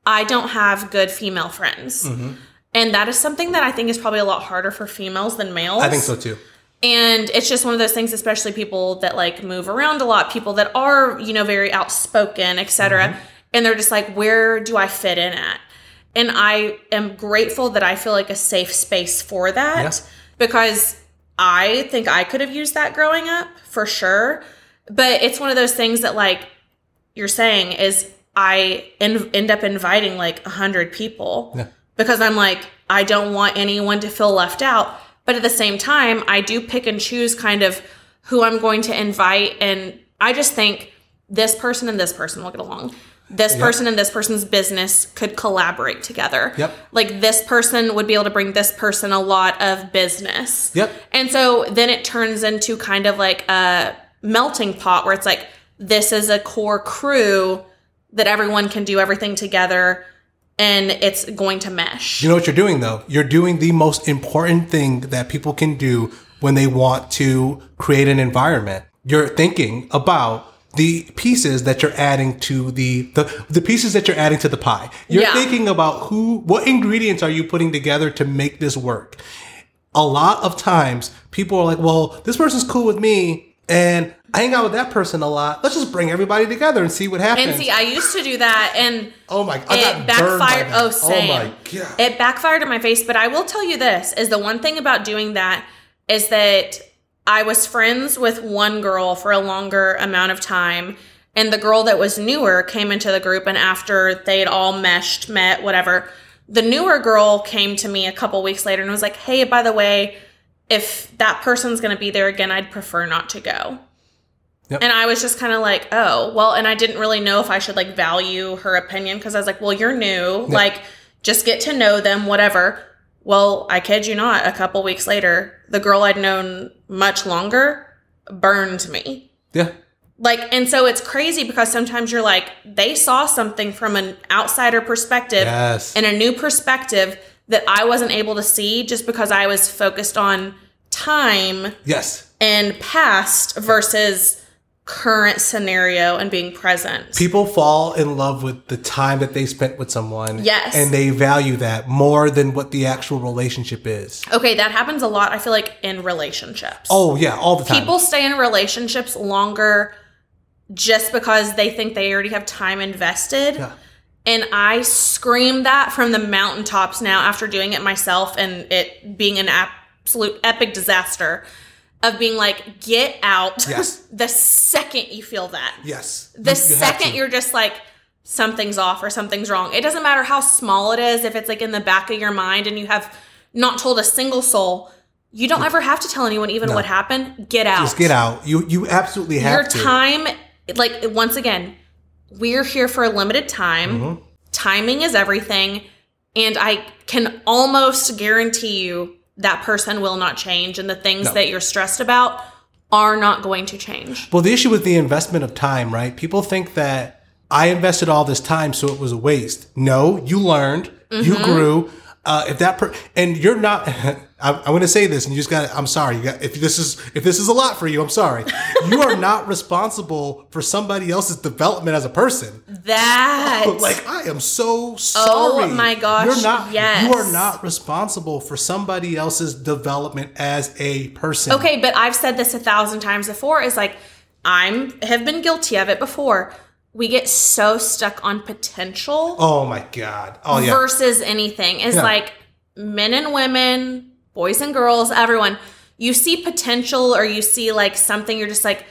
I don't have good female friends. Mm-hmm. And that is something that I think is probably a lot harder for females than males. I think so too. And it's just one of those things, especially people that like move around a lot, people that are, you know, very outspoken, etc. Mm-hmm. And they're just like, where do I fit in at? And I am grateful that I feel like a safe space for that because I think I could have used that growing up for sure. But it's one of those things that, like you're saying, is I en- end up inviting like a hundred people Yeah. because I'm like, I don't want anyone to feel left out. But at the same time, I do pick and choose kind of who I'm going to invite. And I just think this person and this person will get along. This person and this person's business could collaborate together. Yep. Like this person would be able to bring this person a lot of business. Yep. And so then it turns into kind of like a melting pot where it's like, this is a core crew that everyone can do everything together and it's going to mesh. You know what you're doing though? You're doing the most important thing that people can do when they want to create an environment. You're thinking about the pieces that you're adding to the the, the pieces that you're adding to the pie. You're Yeah. thinking about who what ingredients are you putting together to make this work. A lot of times people are like, "Well, this person's cool with me and I hang out with that person a lot. Let's just bring everybody together and see what happens." And see, I used to do that and oh my I it got burned by backfired. Oh, same. Oh my god. It backfired in my face. But I will tell you this: is the one thing about doing that is that I was friends with one girl for a longer amount of time, and the girl that was newer came into the group, and after they had all meshed, met, whatever, the newer girl came to me a couple weeks later and was like, "Hey, by the way." If that person's going to be there again, I'd prefer not to go. Yep. And I was just kind of like, oh, well, and I didn't really know if I should like value her opinion because I was like, well, you're new. Like, just get to know them, whatever. Well, I kid you not, a couple weeks later, the girl I'd known much longer burned me. yeah. Like, and so it's crazy because sometimes you're like, they saw something from an outsider perspective Yes. and a new perspective that I wasn't able to see just because I was focused on time Yes. and past versus current scenario and being present. People fall in love with the time that they spent with someone. Yes. And they value that more than what the actual relationship is. okay, that happens a lot, I feel like, in relationships. Oh, yeah, all the time. People stay in relationships longer just because they think they already have time invested. Yeah. And I scream that from the mountaintops now after doing it myself and it being an absolute epic disaster of being like, get out Yes. the second you feel that. yes. the You- you second you're just like something's off or something's wrong it doesn't matter how small it is if it's like in the back of your mind and you have not told a single soul you don't ever have to tell anyone even what happened get out Just get out. You you absolutely have your to. time like once again we're here for a limited time Mm-hmm. timing is everything and i can almost guarantee you that person will not change and the things No. that you're stressed about are not going to change Well, the issue with the investment of time, right? People think that I invested all this time, so it was a waste. No, you learned, you Mm-hmm. grew. Uh, if that per- and you're not, I'm, to say this, and you just got. I'm sorry. You got if this is if this is a lot for you, I'm sorry. You are not responsible for somebody else's development as a person. that Like I am so sorry. Oh my gosh, You're not. yes. You are not responsible for somebody else's development as a person. Okay, but I've said this a thousand times before. Is like I'm have been guilty of it before. We get so stuck on potential Oh my god. Oh yeah. versus anything. Is Yeah. like men and women, boys and girls, everyone. You see potential or you see like something. You're just like,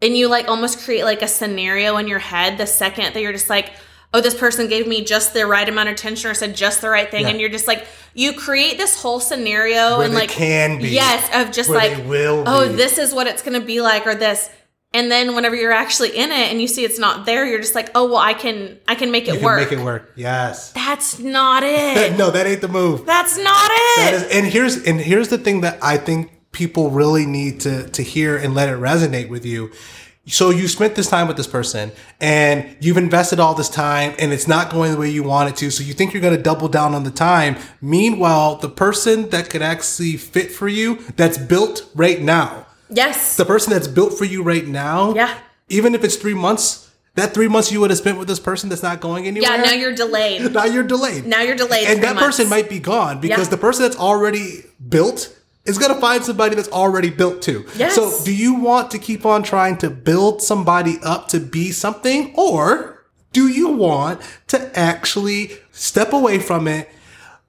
and you like almost create like a scenario in your head the second that you're just like. Oh, this person gave me just the right amount of attention or said just the right thing. Yeah. And you're just like, you create this whole scenario Where and like, can be. yes, of just Where like, will oh, be. this is what it's going to be like, or this. And then whenever you're actually in it and you see it's not there, you're just like, oh, well, I can, I can make it You can work. make it work. Yes. That's not it. no, that ain't the move. That's not it. Is, and here's and here's the thing that I think people really need to to hear and let it resonate with you. So you spent this time with this person and you've invested all this time and it's not going the way you want it to. So you think you're going to double down on the time. Meanwhile, the person that could actually fit for you that's built right now, yes. the person that's built for you right now, Yeah. even if it's three months, that three months you would have spent with this person that's not going anywhere. yeah, now you're delayed. now you're delayed. Now you're delayed. and that months. person might be gone because Yeah. the person that's already built is going to find somebody that's already built too. Yes. So, do you want to keep on trying to build somebody up to be something or do you want to actually step away from it,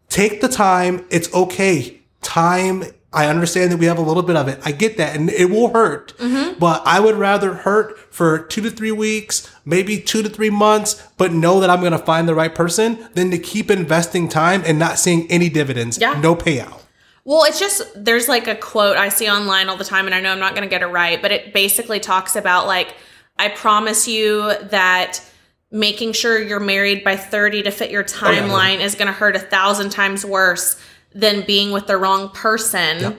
take the time, it's okay. Time I understand that we have a little bit of it. I get that, and it will hurt. Mm-hmm. But I would rather hurt for two to three weeks, maybe two to three months, but know that I'm going to find the right person than to keep investing time and not seeing any dividends, Yeah. no payout. Well, it's just there's like a quote I see online all the time, and I know I'm not going to get it right, but it basically talks about like, I promise you that making sure you're married by 30 to fit your yeah, yeah. timeline is going to hurt a thousand times worse than being with the wrong person.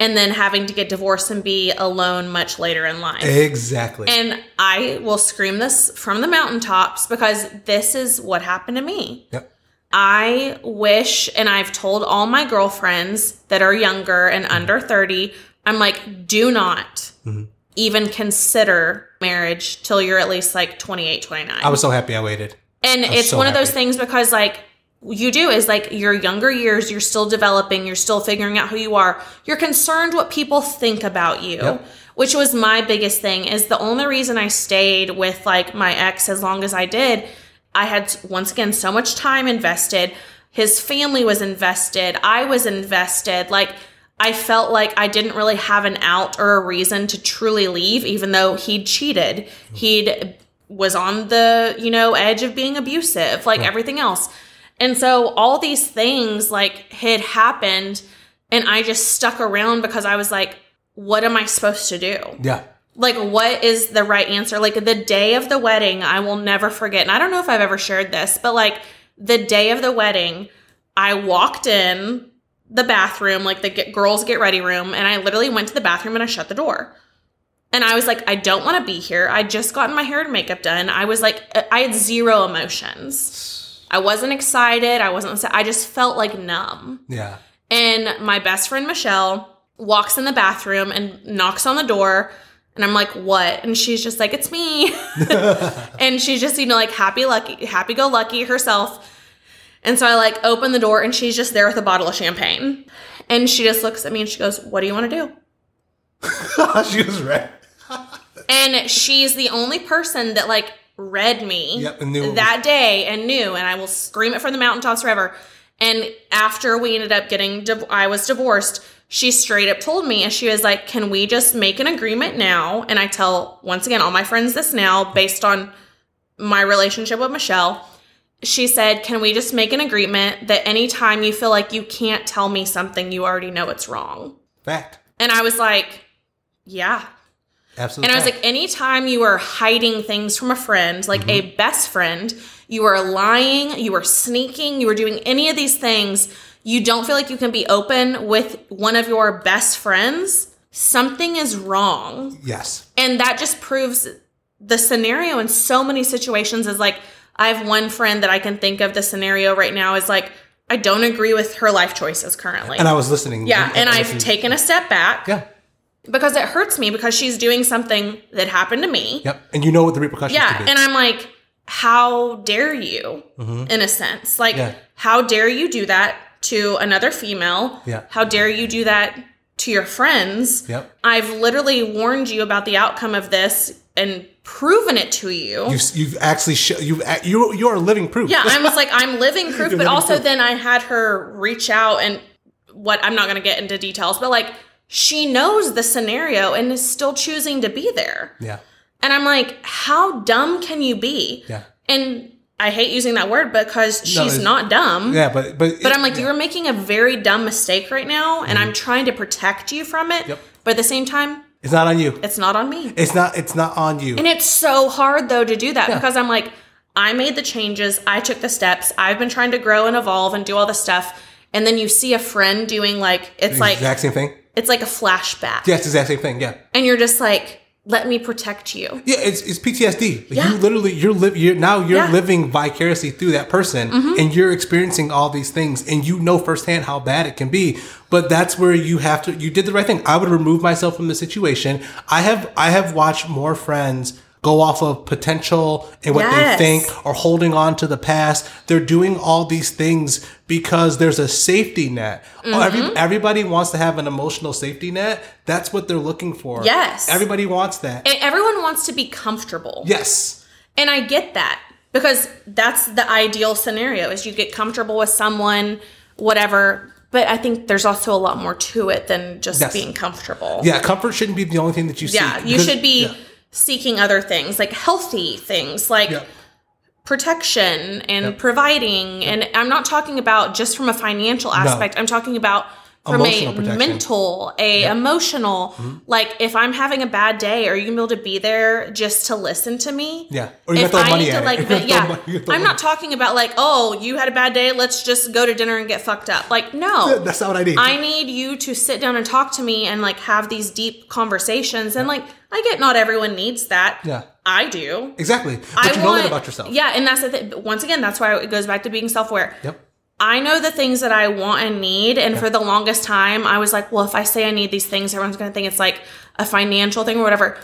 and then having to get divorced and be alone much later in life. Exactly. And I will scream this from the mountaintops because this is what happened to me. yep. I wish, and I've told all my girlfriends that are younger and mm-hmm. under 30, I'm like, do not mm-hmm. even consider marriage till you're at least like 28, 29. I was so happy I waited. and it's so one of those things because, like, you do is like your younger years, you're still developing, you're still figuring out who you are. You're concerned what people think about you. Yep. Which was my biggest thing is the only reason I stayed with like my ex as long as I did I had once again so much time invested. His family was invested. I was invested. Like I felt like I didn't really have an out or a reason to truly leave, even though he'd cheated. He'd was on the, you know, edge of being abusive, like everything else. And so all these things like had happened and I just stuck around because I was like, what am I supposed to do? Yeah. like what is the right answer? Like the day of the wedding i will never forget. And i don't know if i've ever shared this but like the day of the wedding i walked in the bathroom like the get, girls get ready room and i literally went to the bathroom and i shut the door. And i was like i don't want to be here. I just gotten my hair and makeup done. I was like i had zero emotions i wasn't excited i wasn't i just felt like numb Yeah. and my best friend Michelle walks in the bathroom and knocks on the door. And I'm like, what? And she's just like, it's me. and she's just, you know, like happy, lucky, happy go lucky herself. And so I like open the door and she's just there with a bottle of champagne. And she just looks at me and she goes, What do you want to do? she was right. And she's the only person that like read me Yep, and knew it that day and knew, and I will scream it from the mountaintops forever. And after we ended up getting, div- I was divorced. She straight up told me, and she was like, "Can we just make an agreement now?" And I tell once again all my friends this now, based on my relationship with Michelle. She said, "Can we just make an agreement that anytime you feel like you can't tell me something, you already know it's wrong?" Fact. And I was like, "Yeah, Absolutely. and I was like, anytime you are hiding things from a friend, like mm-hmm. a best friend, you are lying, you are sneaking, you are doing any of these things, you don't feel like you can be open with one of your best friends, something is wrong. yes. And that just proves the scenario in so many situations is like, I have one friend that I can think of the scenario right now is like, I don't agree with her life choices currently. And I was listening. yeah, and I I've taken a step back Yeah. Because it hurts me because she's doing something that happened to me. Yep. And you know what the repercussions Yeah, could be. and I'm like, how dare you? In a sense, like, Mm-hmm. Yeah. how dare you do that to another female? Yeah. How dare you do that to your friends? Yep. I've literally warned you about the outcome of this and proven it to you. You've, you've actually sh- you've you you are living proof. yeah, I was like, I'm living proof, but living also proof. then I had her reach out and what I'm not going to get into details, but like she knows the scenario and is still choosing to be there. yeah. And I'm like, how dumb can you be? Yeah. And I hate using that word because she's it's- not dumb. Yeah, but but But I'm like, you're making a very dumb mistake right now, and Mm-hmm. I'm trying to protect you from it. Yep. But at the same time, it's not on you. it's not on me. It's not it's not on you. And it's so hard though to do that because I'm like, I made the changes, I took the steps, I've been trying to grow and evolve and do all this stuff. And then you see a friend doing like it's like exact same thing. It's like a flashback. Yeah, it's the exact same thing. Yeah. And you're just like, let me protect you. Yeah, it's, it's PTSD. Like, Yeah. You literally you're li- you're now you're Yeah. Mm-hmm. living vicariously through that person and you're experiencing all these things and you know firsthand how bad it can be. But that's where you have to you did the right thing. I would remove myself from the situation. I have I have watched more friends go off of potential and what Yes. they think or holding on to the past. They're doing all these things because there's a safety net. Mm-hmm. Every, everybody wants to have an emotional safety net. That's what they're looking for. Yes. Everybody wants that. And everyone wants to be comfortable. Yes. And I get that because that's the ideal scenario is you get comfortable with someone, whatever. But I think there's also a lot more to it than just Yes. being comfortable. Yeah, comfort shouldn't be the only thing that you see Yeah, seek. you should be yeah, seeking other things like healthy things like yeah. protection and Yep. providing. And I'm not talking about just from a financial aspect. I'm talking about from Emotional a protection. mental, a emotional. Mm-hmm. Like if I'm having a bad day, are you gonna be able to be there just to listen to me? Yeah. Or you if I money need to it. like, You gotta vent- throw yeah, money- you gotta throw I'm not talking about like, oh, you had a bad day, let's just go to dinner and get fucked up. Like, no, That's not what I need. I need you to sit down and talk to me and like have these deep conversations. And like, I get not everyone needs that. Yeah. I do. exactly. But I you know that about yourself. Yeah, and that's the thing. Once again, that's why it goes back to being self aware. Yep. I know the things that I want and need. And for the longest time, I was like, well, if I say I need these things, everyone's going to think it's like a financial thing or whatever.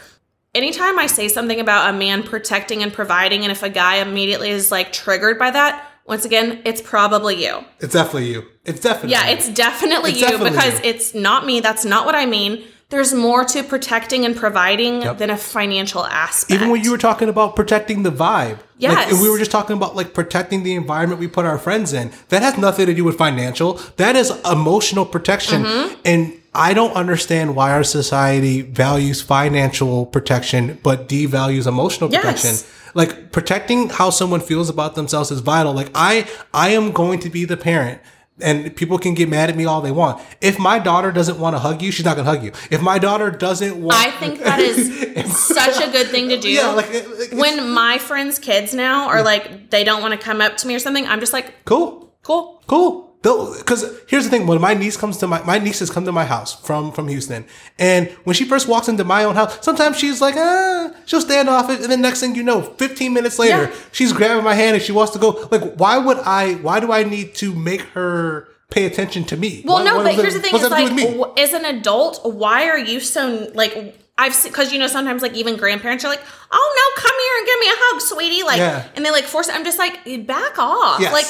Anytime I say something about a man protecting and providing, and if a guy immediately is like triggered by that, once again, it's probably you. It's definitely you. It's definitely Yeah, it's definitely It's you definitely because you. it's not me. That's not what I mean. There's more to protecting and providing Yep. than a financial aspect. Even when you were talking about protecting the vibe. Like, Yes. and we were just talking about like protecting the environment we put our friends in. That has nothing to do with financial. That is emotional protection. Mm-hmm. And I don't understand why our society values financial protection but devalues emotional Yes. protection. Like protecting how someone feels about themselves is vital. Like I I am going to be the parent and people can get mad at me all they want. If my daughter doesn't want to hug you, she's not going to hug you. If my daughter doesn't want I think that is such a good thing to do. Yeah, like, like when my friends' kids now are like, they don't want to come up to me or something, I'm just like, cool. cool. Cool. Because here's the thing: when my niece comes to my my nieces come to my house from from Houston, and when she first walks into my own house, sometimes she's like, ah, she'll stand off it, and then next thing you know, 15 minutes later, Yeah. she's grabbing my hand and she wants to go. Like, why would I? Why do I need to make her pay attention to me? Well, Why- no, but here's that- the thing: is like, with me? w- as an adult, why are you so like? I've because you know sometimes like even grandparents are like, oh no, come here and give me a hug, sweetie, like, Yeah. and they like force. it. I'm just like, back off, Yes. like.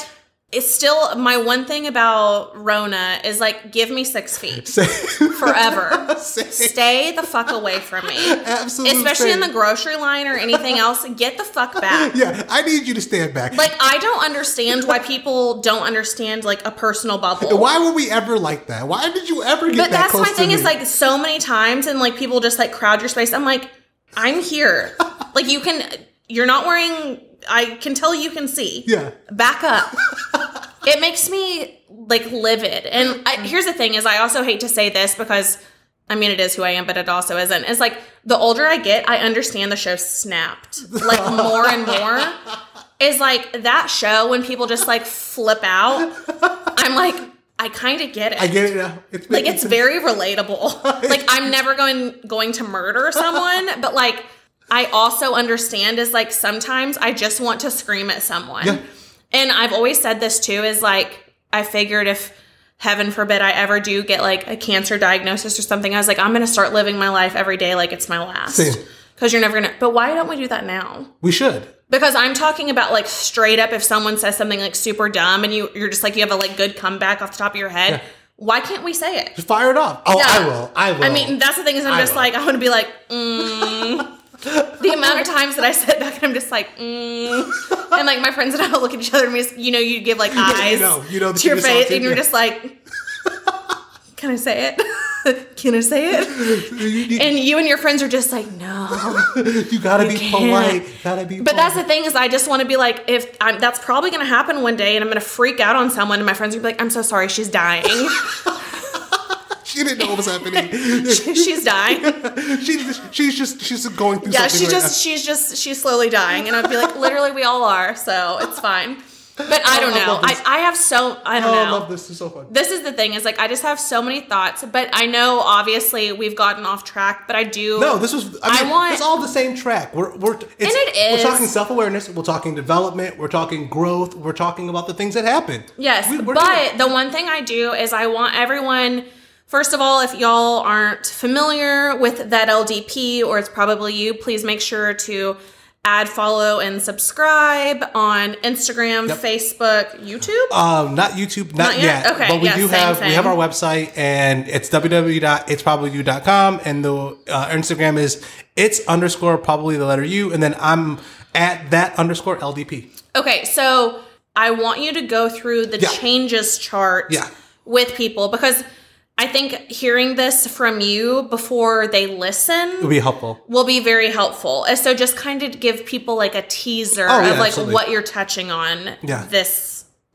It's still my one thing about Rona is like, give me six feet forever. Stay the fuck away from me. Absolute Especially in the grocery line or anything else. Get the fuck back. yeah, I need you to stand back. Like I don't understand why people don't understand like a personal bubble. why were we ever like that? Why did you ever get But that that's close my thing me? is like so many times and like people just like crowd your space. I'm like, I'm here. like you can you're not wearing I can tell you can see. yeah. Back up. it makes me like livid. And I, mm-hmm. here's the thing is I also hate to say this because I mean it is who I am, but it also isn't. It's like the older I get, I understand the show snapped. Like more and more. Is like that show when people just like flip out. I'm like, I kind of get it I get it now. It's like it's very relatable. like I'm never going going to murder someone, but like I also understand is like sometimes I just want to scream at someone. Yeah. And I've always said this too is like I figured if heaven forbid I ever do get like a cancer diagnosis or something, I was like I'm going to start living my life every day like it's my last. Same. Cuz you're never going to But why don't we do that now? we should. Because I'm talking about like straight up if someone says something like super dumb and you you're just like you have a like good comeback off the top of your head, Yeah. why can't we say it? Just fire it off. Oh, Yeah. I will. I will. I mean, that's the thing is, I'm I just will. like, I want to be like, mm. the amount of times that I sit back and I'm just like, mm. and like my friends and I will look at each other and we just, you know, you give like eyes know, you know to your face, and you're yeah. just like, can I say it? can I say it? you, you- And you and your friends are just like, no. you gotta be can't. polite. Gotta be. But that's the thing is, I just want to be like, if I'm, that's probably to happen one day, and I'm to freak out on someone, and my friends are gonna be like, I'm so sorry, she's dying. She didn't know what was happening. she's dying. she's she's just she's going through Yeah, she just she's just she's slowly dying, and I'd be like, literally, we all are, so it's fine. But I don't I know. Oh, I, I have so I don't Oh, I know. love this. This is so fun. This is the thing is like I just have so many thoughts, but I know obviously we've gotten off track, but I do. No, this was. I I want- it's all the same track. We're we're it's, it We're talking self awareness. We're talking development. We're talking growth. We're talking about the things that happen. Yes, We- but the one thing I do is I want everyone. First of all, if y'all aren't familiar with that LDP, or it's probably you, please make sure to add, follow, and subscribe on Instagram, Facebook, YouTube. Um, not YouTube, not, Not yet? yet. Okay, But we yeah, do same, have we have our website and it's www.itsprobablyyou.com and the uh, Instagram is it's underscore probably the letter U and then I'm at that underscore LDP. Okay, so I want you to go through the Yeah. changes chart Yeah. with people because I think hearing this from you before they listen would be helpful. will be very helpful. And so just kind of give people like a teaser Oh, yeah, of like absolutely. what you're touching on Yeah. this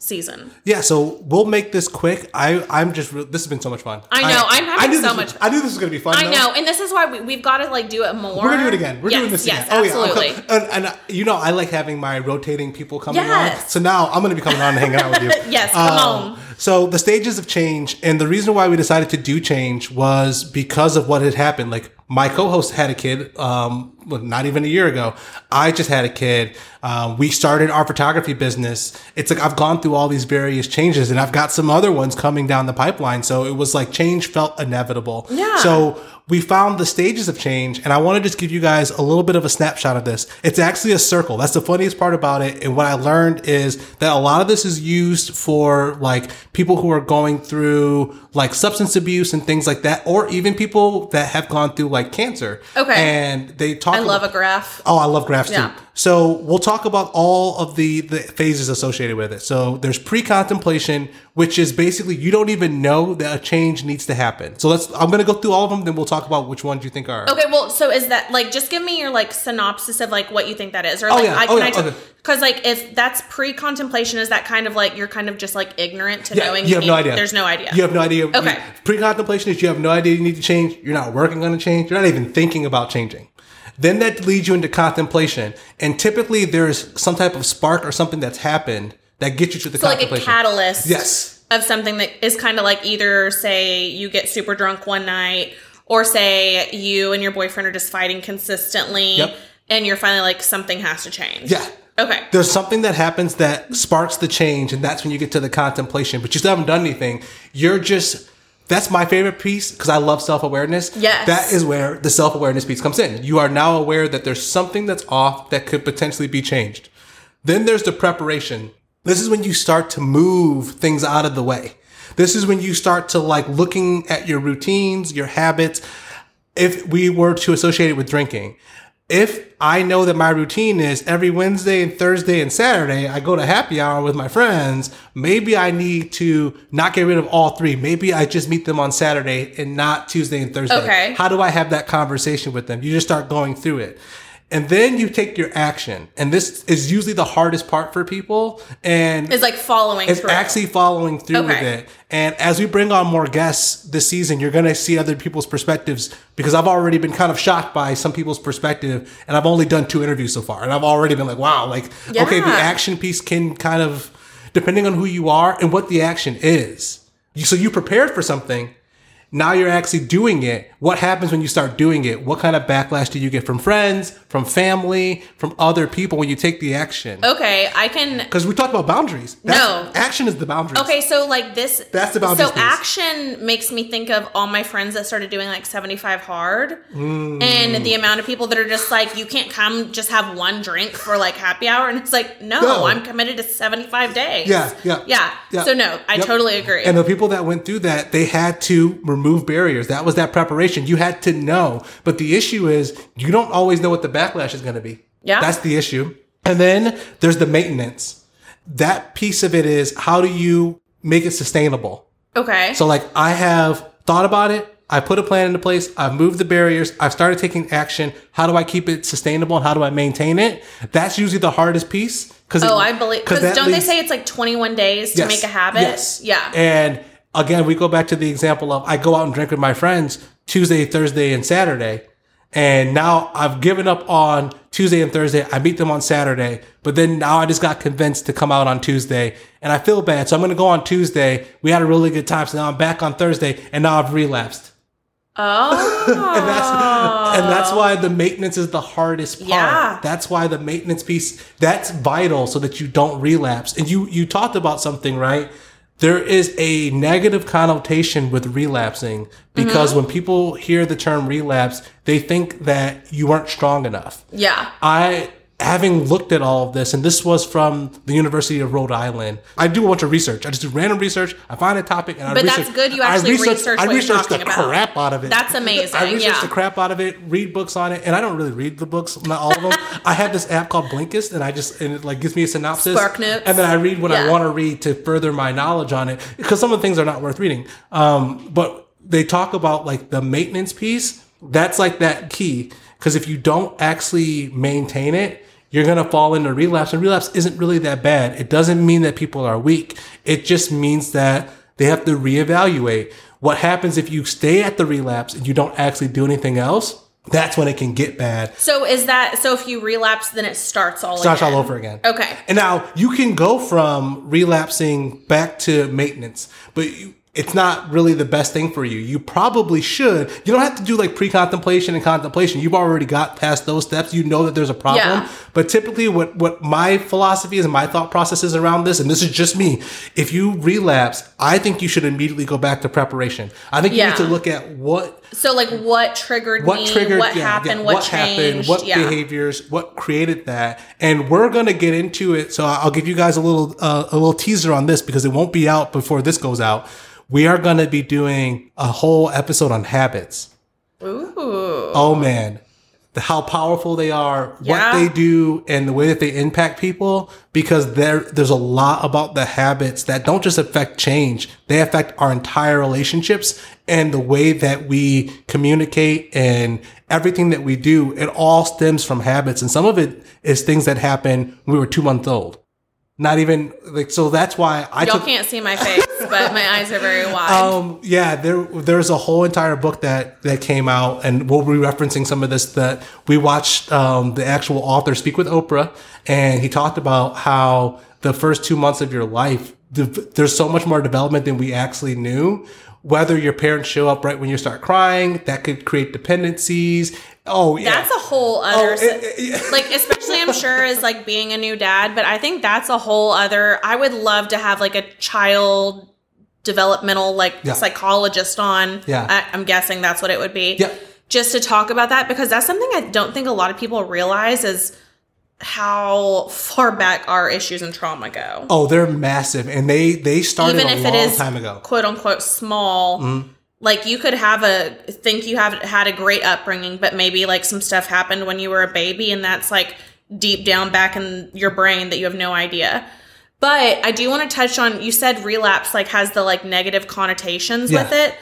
season. Yeah, so we'll make this quick. I I'm just this has been so much fun. I know, I'm having knew so much was- I knew this was gonna be fun. I though. know, and this is why we, we've got to like do it more. We're gonna do it again. We're yes, doing this yes, again. Oh yeah, and, and you know I like having my rotating people coming on. So now I'm gonna be coming on and hanging out with you. Yes, come Um, on. So the stages of change, and the reason why we decided to do change was because of what had happened. Like my co-host had a kid, um, well, not even a year ago. I just had a kid. Um, we started our photography business. It's like I've gone through all these various changes, and I've got some other ones coming down the pipeline. So it was like change felt inevitable. Yeah. So we found the stages of change, and I want to just give you guys a little bit of a snapshot of this. It's actually a circle. That's the funniest part about it. And what I learned is that a lot of this is used for like people who are going through like substance abuse and things like that, or even people that have gone through like cancer. Okay. And they talk. I love a graph. Oh, I love graphs Yeah. too. So we'll talk about all of the, the phases associated with it. So there's pre-contemplation, which is basically you don't even know that a change needs to happen. So let's. I'm going to go through all of them, then we'll talk about which ones you think are. Okay, well, so is that like just give me your like synopsis of like what you think that is, or Oh, like yeah. I Oh, can yeah. I Okay. Because like if that's pre-contemplation, is that kind of like you're kind of just like ignorant to Yeah, knowing you have no idea. There's no idea. You have no idea. Okay. Pre-contemplation is you have no idea you need to change. You're not working on a change. You're not even thinking about changing. Then that leads you into contemplation, and typically there's some type of spark or something that's happened that gets you to the so like a catalyst. Yes. Of something that is kind of like either say you get super drunk one night, or say you and your boyfriend are just fighting consistently, Yep. and you're finally like something has to change. Yeah. Okay. There's something that happens that sparks the change, and that's when you get to the contemplation. But you still haven't done anything. You're just. That's my favorite piece because I love self awareness. Yes. That is where the self awareness piece comes in. You are now aware that there's something that's off that could potentially be changed. Then there's the preparation. This is when you start to move things out of the way. This is when you start to like looking at your routines, your habits. If we were to associate it with drinking, if I know that my routine is every Wednesday and Thursday and Saturday, I go to happy hour with my friends, maybe I need to not get rid of all three. Maybe I just meet them on Saturday and not Tuesday and Thursday. Okay. How do I have that conversation with them? You just start going through it. And then you take your action. And this is usually the hardest part for people. And It's like following it's through. actually following through with it. And as we bring on more guests this season, you're going to see other people's perspectives because I've already been kind of shocked by some people's perspective. And I've only done two interviews so far. And I've already been like, wow, like, okay, the action piece can kind of, depending on who you are and what the action is. You- So you prepared for something. Now you're actually doing it. What happens when you start doing it? What kind of backlash do you get from friends, from family, from other people when you take the action? okay, I can Because we talked about boundaries. That's, No. Action is the boundaries. Okay, so like this. That's the boundaries So piece. action makes me think of all my friends that started doing like seventy five hard, Mm. and the amount of people that are just like, you can't come just have one drink for like happy hour, and it's like, no, No. I'm committed to seventy five days. Yeah, yeah, yeah, yeah. So no, I Yep. totally agree. And the people that went through that, they had to remove barriers. That was that preparation. You had to know. But the issue is you don't always know what the backlash is going to be. Yeah. That's the issue. And then there's the maintenance. That piece of it is how do you make it sustainable? okay, So like I have thought about it. I put a plan into place. I've moved the barriers. I've started taking action. How do I keep it sustainable and how do I maintain it? That's usually the hardest piece. Cause oh, it- I believe because that don't they say it's like twenty one days to Yes. make a habit? Yes. Yeah. And again, we go back to the example of I go out and drink with my friends Tuesday, Thursday, and Saturday. And now I've given up on Tuesday and Thursday. I meet them on Saturday, but then now I just got convinced to come out on Tuesday and I feel bad. So I'm going to go on Tuesday. We had a really good time. So now I'm back on Thursday and now I've relapsed. oh, And that's, and that's why the maintenance is the hardest part. Yeah. That's why the maintenance piece, that's vital so that you don't relapse. And you, you talked about something, right? There is a negative connotation with relapsing because Mm-hmm. when people hear the term relapse, they think that you weren't strong enough. yeah. I, having looked at all of this, and this was from the University of Rhode Island, I do a bunch of research. I just do random research. I find a topic and I But research. that's good. You I actually research- research I research the about. crap out of it. That's amazing, I research yeah. the crap out of it, read books on it, and I don't really read the books, not all of them. I have this app called Blinkist, and I just and it like gives me a synopsis, Spark Notes. and then I read what I want to read to further my knowledge on it because some of the things are not worth reading. Um, but they talk about like the maintenance piece. That's like that key because if you don't actually maintain it, you're going to fall into relapse and relapse isn't really that bad. It doesn't mean that people are weak. It just means that they have to reevaluate. What happens if you stay at the relapse and you don't actually do anything else? That's when it can get bad. So is that so? If you relapse, then it starts all Starts again. all over again. Okay. And now you can go from relapsing back to maintenance, but you, it's not really the best thing for you. You probably should. You don't have to do like pre-contemplation and contemplation. You've already got past those steps. You know that there's a problem. Yeah. But typically what what my philosophy is and my thought process is around this and this is just me. If you relapse, I think you should immediately go back to preparation. I think you Yeah. need to look at what So like, what triggered what me? triggered what yeah, happened? yeah, what, changed? what yeah. behaviors what created that and we're going to get into it so i'll give you guys a little uh, a little teaser on this because it won't be out before this goes out we are going to be doing a whole episode on habits Ooh. oh man how powerful they are Yeah. what they do and the way that they impact people because there there's a lot about the habits that don't just affect change. They affect our entire relationships and the way that we communicate and everything that we do. It all stems from habits. And some of it is things that happen when we were two months old not even like so that's why i Y'all took can't see my face, but my eyes are very wide. um, yeah, there there's a whole entire book that that came out, and we'll be referencing some of this. That we watched um, the actual author speak with Oprah, and he talked about how the first two months of your life, the, there's so much more development than we actually knew. Whether your parents show up right when you start crying, that could create dependencies. Oh, yeah. that's a whole oh, other, Oh, it- it- like especially I'm sure is like being a new dad, but I think that's a whole other. I would love to have like a child developmental like Yeah. psychologist on. Yeah. I, I'm guessing that's what it would be. Yeah. Just to talk about that because that's something I don't think a lot of people realize is how far back our issues and trauma go. oh, they're massive, and they they started even a long it is time ago. quote unquote small Mm-hmm. like you could have a think you have had a great upbringing but maybe like some stuff happened when you were a baby and that's like deep down back in your brain that you have no idea but i do want to touch on you said relapse like has the like negative connotations Yeah. with it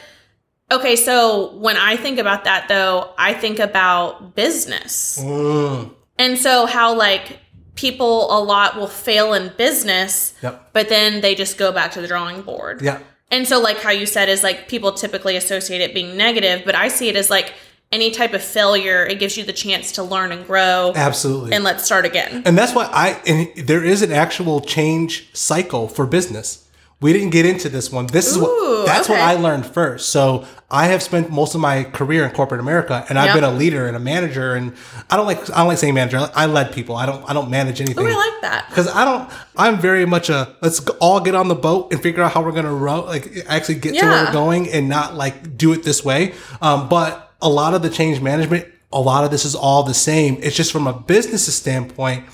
okay so when i think about that though i think about business Mm, and so how like people a lot will fail in business Yep. but then they just go back to the drawing board yeah. and so, like how you said, is like people typically associate it being negative, but I see it as like any type of failure, it gives you the chance to learn and grow Absolutely. and let's start again. And that's why I and there is an actual change cycle for business. We didn't get into this one. This is Ooh, what that's what. I learned first. So I have spent most of my career in corporate America, and I've Yep. been a leader and a manager. And I don't like I don't like saying manager. I, led people. I don't I don't manage anything. Oh, I like that. because I don't. I'm very much a let's all get on the boat and figure out how we're gonna row, like actually get to where we're going, and not like do it this way. Um, but a lot of the change management, a lot of this is all the same. It's just from a business standpoint,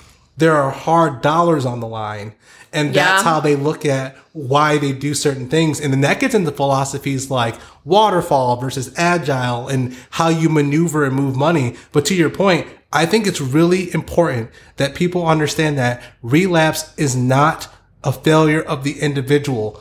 there are hard dollars on the line, and that's Yeah. how they look at why they do certain things, and then that gets into philosophies like waterfall versus agile and how you maneuver and move money. But to your point, I think it's really important that people understand that relapse is not a failure of the individual.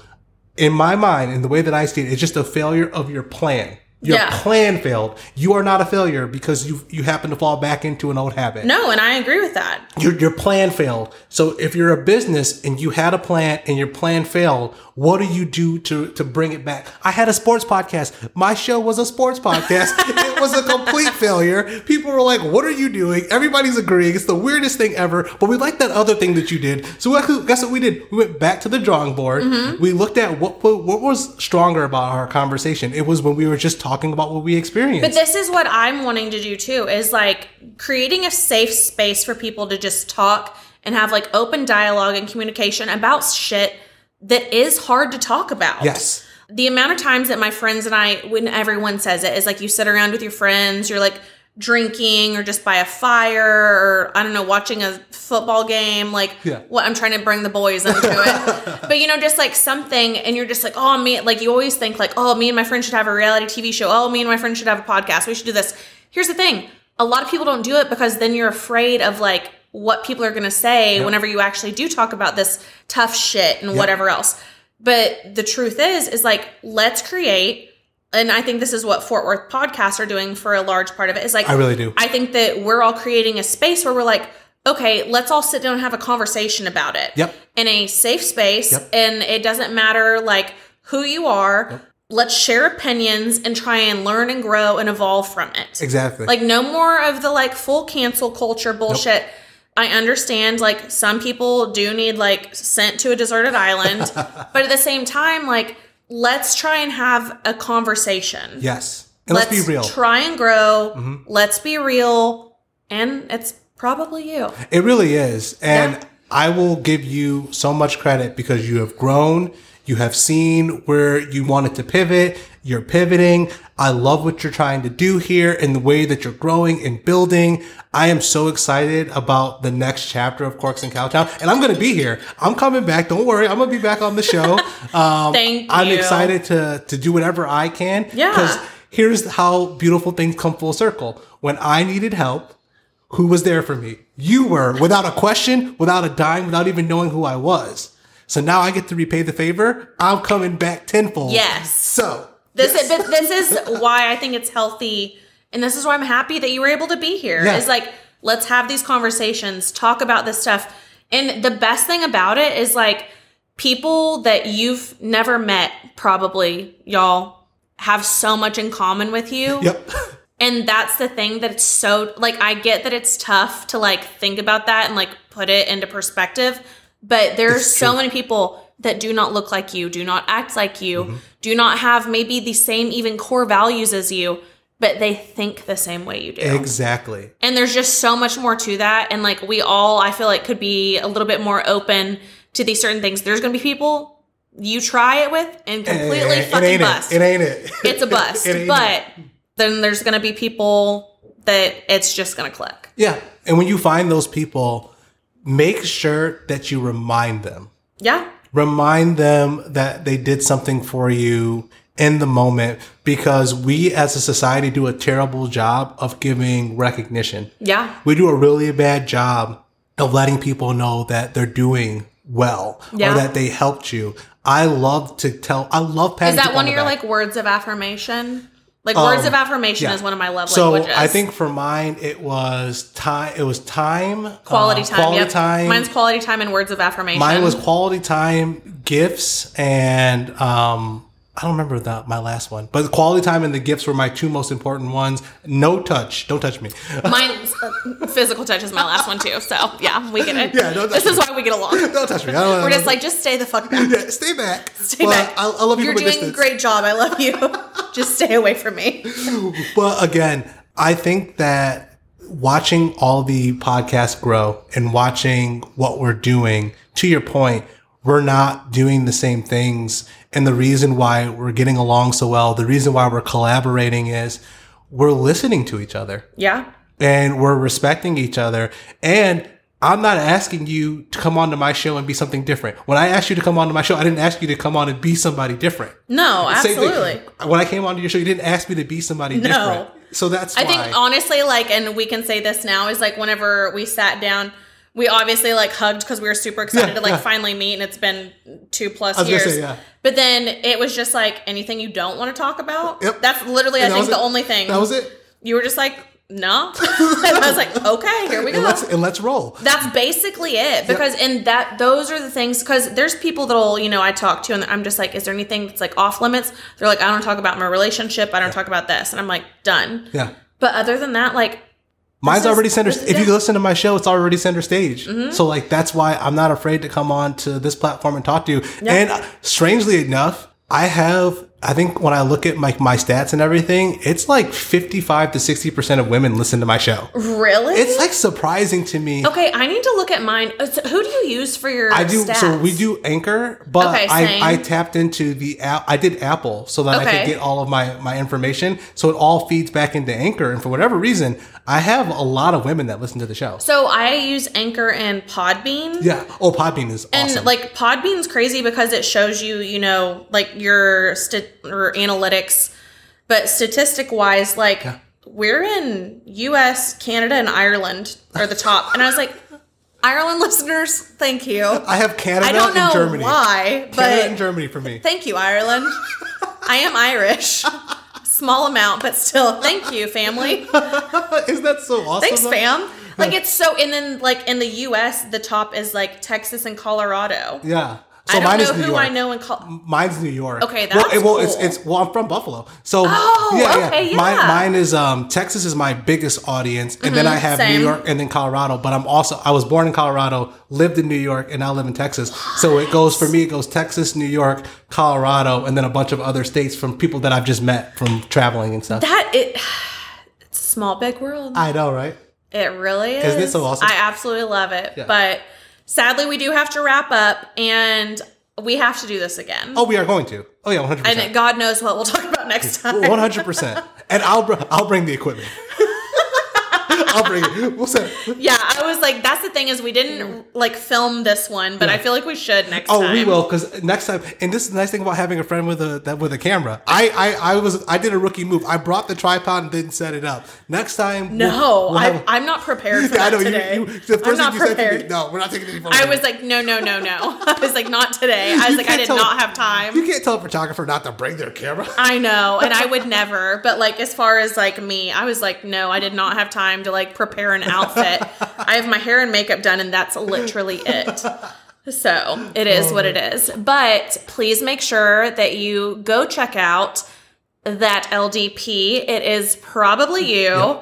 In my mind, in the way that I see it, it's just a failure of your plan. Your Yeah. plan failed. You are not a failure because you you happen to fall back into an old habit. No, and I agree with that. Your, your plan failed. So if you're a business and you had a plan and your plan failed, what do you do to, to bring it back? I had a sports podcast. My show was a sports podcast. it was a complete failure. People were like, what are you doing? Everybody's agreeing. It's the weirdest thing ever. But we like that other thing that you did. So guess what we did? We went back to the drawing board. Mm-hmm. We looked at what, what what was stronger about our conversation. It was when we were just talking about what we experience. But this is what I'm wanting to do too is like creating a safe space for people to just talk and have like open dialogue and communication about shit that is hard to talk about. yes. the amount of times that my friends and I, when everyone says it, is like you sit around with your friends, you're like drinking or just by a fire or I don't know, watching a football game. Like, Yeah. what I'm trying to bring the boys into it. but you know, just like something, and you're just like, oh, me, like you always think, like, oh, me and my friend should have a reality TV show. Oh, me and my friend should have a podcast. We should do this. Here's the thing a lot of people don't do it because then you're afraid of like, what people are going to say whenever you actually do talk about this tough shit and whatever else. But the truth is, is like, let's create, and I think this is what Fort Worth podcasts are doing for a large part of it. Is like, I really do. I think that we're all creating a space where we're like, okay, let's all sit down and have a conversation about it. Yep. In a safe space. Yep. And it doesn't matter like who you are. Let's share opinions and try and learn and grow and evolve from it. Exactly. Like no more of the like full cancel culture bullshit. I understand like some people do need like sent to a deserted island, but at the same time like let's try and have a conversation. yes. And let's, be real. Mm-hmm. Try and grow. Let's be real. And it's probably you. It really is. And Yeah. I will give you so much credit because you have grown. You have seen where you wanted to pivot. You're pivoting. I love what you're trying to do here and the way that you're growing and building. I am so excited about the next chapter of Corks and Cowtown. And I'm going to be here. I'm coming back. Don't worry. I'm going to be back on the show. Um, Thank I'm excited to, to do whatever I can. Yeah. Because here's how beautiful things come full circle. When I needed help, who was there for me? You were, without a question, without a dime, without even knowing who I was. So now I get to repay the favor. I'm coming back tenfold. Yes. So This is but this is why I think it's healthy and this is why I'm happy that you were able to be here. Yeah. Is like let's have these conversations, talk about this stuff. And the best thing about it is like people that you've never met probably y'all have so much in common with you. yep. And that's the thing that it's so like I get that it's tough to like think about that and like put it into perspective, but there's so many people that do not look like you, do not act like you, Mm-hmm. Do not have maybe the same even core values as you, but they think the same way you do. Exactly. And there's just so much more to that and like we all I feel like could be a little bit more open to these certain things. There's going to be people you try it with and completely eh, eh, it, fucking ain't bust it. It ain't it. it's a bust. It but it. then there's going to be people that it's just going to click. yeah. And when you find those people, make sure that you remind them. Yeah. Remind them that they did something for you in the moment because we as a society do a terrible job of giving recognition. Yeah. We do a really bad job of letting people know that they're doing well Yeah. or that they helped you. I love to tell, I love patting Is that one of your like words of affirmation? Like words of affirmation yeah. is one of my love So languages. I think for mine it was time. It was time. quality uh, time. Quality yep. time. Mine's quality time and words of affirmation. Mine was quality time, gifts, and um, I don't remember the, my last one, but the quality time and the gifts were my two most important ones. No touch, don't touch me. Mine's uh, physical touch is my last one too. So yeah, we get it. Yeah, don't this touch is why we get along. don't touch me. I don't, We're just like, just stay the fuck back. yeah, stay back. Stay But back. I, I love you You're doing a great job. I love you. just stay away from me. But again, I think that watching all the podcasts grow and watching what we're doing, to your point, we're not doing the same things. And the reason why we're getting along so well, the reason why we're collaborating is we're listening to each other Yeah. and we're respecting each other. And I'm not asking you to come onto my show and be something different. When I asked you to come onto my show, I didn't ask you to come on and be somebody different. No, absolutely. When I came onto your show, you didn't ask me to be somebody different. So that's I why. think honestly, like, and we can say this now is like whenever we sat down, we obviously like hugged because we were super excited Yeah, to like yeah. finally meet, and it's been two plus years. say, yeah. But then it was just like anything you don't want to talk about. Yep. That's literally, And I think, the it. only thing. That was it. you were just like, no, and I was like, okay, here we And go. let's and let's roll. That's basically it because and that those are the things because there's people that'll you know I talk to and I'm just like is there anything that's like off limits they're like I don't talk about my relationship I don't talk about this and I'm like done Yeah. but other than that like Mine's is- already center. If you listen to my show, it's already center stage. Mm-hmm. So like that's why I'm not afraid to come on to this platform and talk to you. And uh, strangely enough, I have. I think when I look at like my stats and everything, it's like 55 to 60 percent of women listen to my show. really It's like surprising to me. okay I need to look at mine Uh, so who do you use for your I do. So we do Anchor, but Okay. I, I tapped into the app. I did Apple so that I could get all of my my information. So it all feeds back into Anchor, and for whatever reason, I have a lot of women that listen to the show. so I use Anchor and Podbean Yeah. Oh, Podbean is And awesome. like Podbean's crazy because it shows you, you know, like your st- or analytics, but statistic wise, like we're in U.S., Canada, and Ireland are the top. and I was like, Ireland listeners, thank you. I have Canada I don't know and Germany. why, Canada and Germany for me. thank you, Ireland. I am Irish, small amount, but still, thank you, family. Isn't that so awesome? Thanks, though? fam. like it's so. And then like in the U.S., the top is like Texas and Colorado. Yeah. So I don't mine know is New who York. I know in Col- Mine's New York. Okay, well, that's it- well, cool. it's well, I'm from Buffalo, so Oh, okay, Mine, yeah. mine is um Texas is my biggest audience, and then I have Mm-hmm, same. New York and then Colorado. But I'm also I was born in Colorado, lived in New York, and now live in Texas. So it goes for me. It goes Texas, New York, Colorado, and then a bunch of other states from people that I've just met from traveling and stuff. that. It it's a small big world. I know, right? It really is. Isn't it so awesome? I absolutely love it. Yeah. But sadly, we do have to wrap up, and we have to do this again. Oh, we are going to. Oh yeah, one hundred. percent and God knows what we'll talk about next time. 100. percent And I'll br- I'll bring the equipment. I'll bring it. We'll say. Yeah, I was like, that's the thing is we didn't like film this one, but I feel like we should next oh, time. Oh, time. we will because next time. And this is the nice thing about having a friend with a that with a camera. I, I I was I did a rookie move. I brought the tripod and didn't set it up. Next time, No, we'll, we'll I, I'm not prepared for I that know today. you. The first I'm not thing you said to me, prepared. no, we're not taking any I was like, no, no, no, no. I was like, not today. I was You like, I did tell- not have time. you can't tell a photographer not to bring their camera. I know, and I would never. But like, as far as like me, I was like, no, I did not have time to like prepare an outfit. I have my hair and makeup done, and that's literally it. So it is what it is. But please make sure that you go check out that LDP. It is probably you.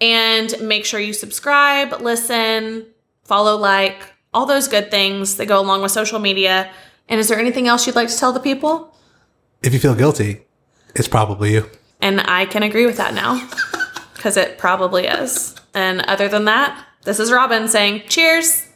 And make sure you subscribe, listen, follow, like, all those good things that go along with social media. And is there anything else you'd like to tell the people? If you feel guilty, it's probably you. And I can agree with that now because it probably is. And other than that, this is Robin saying cheers.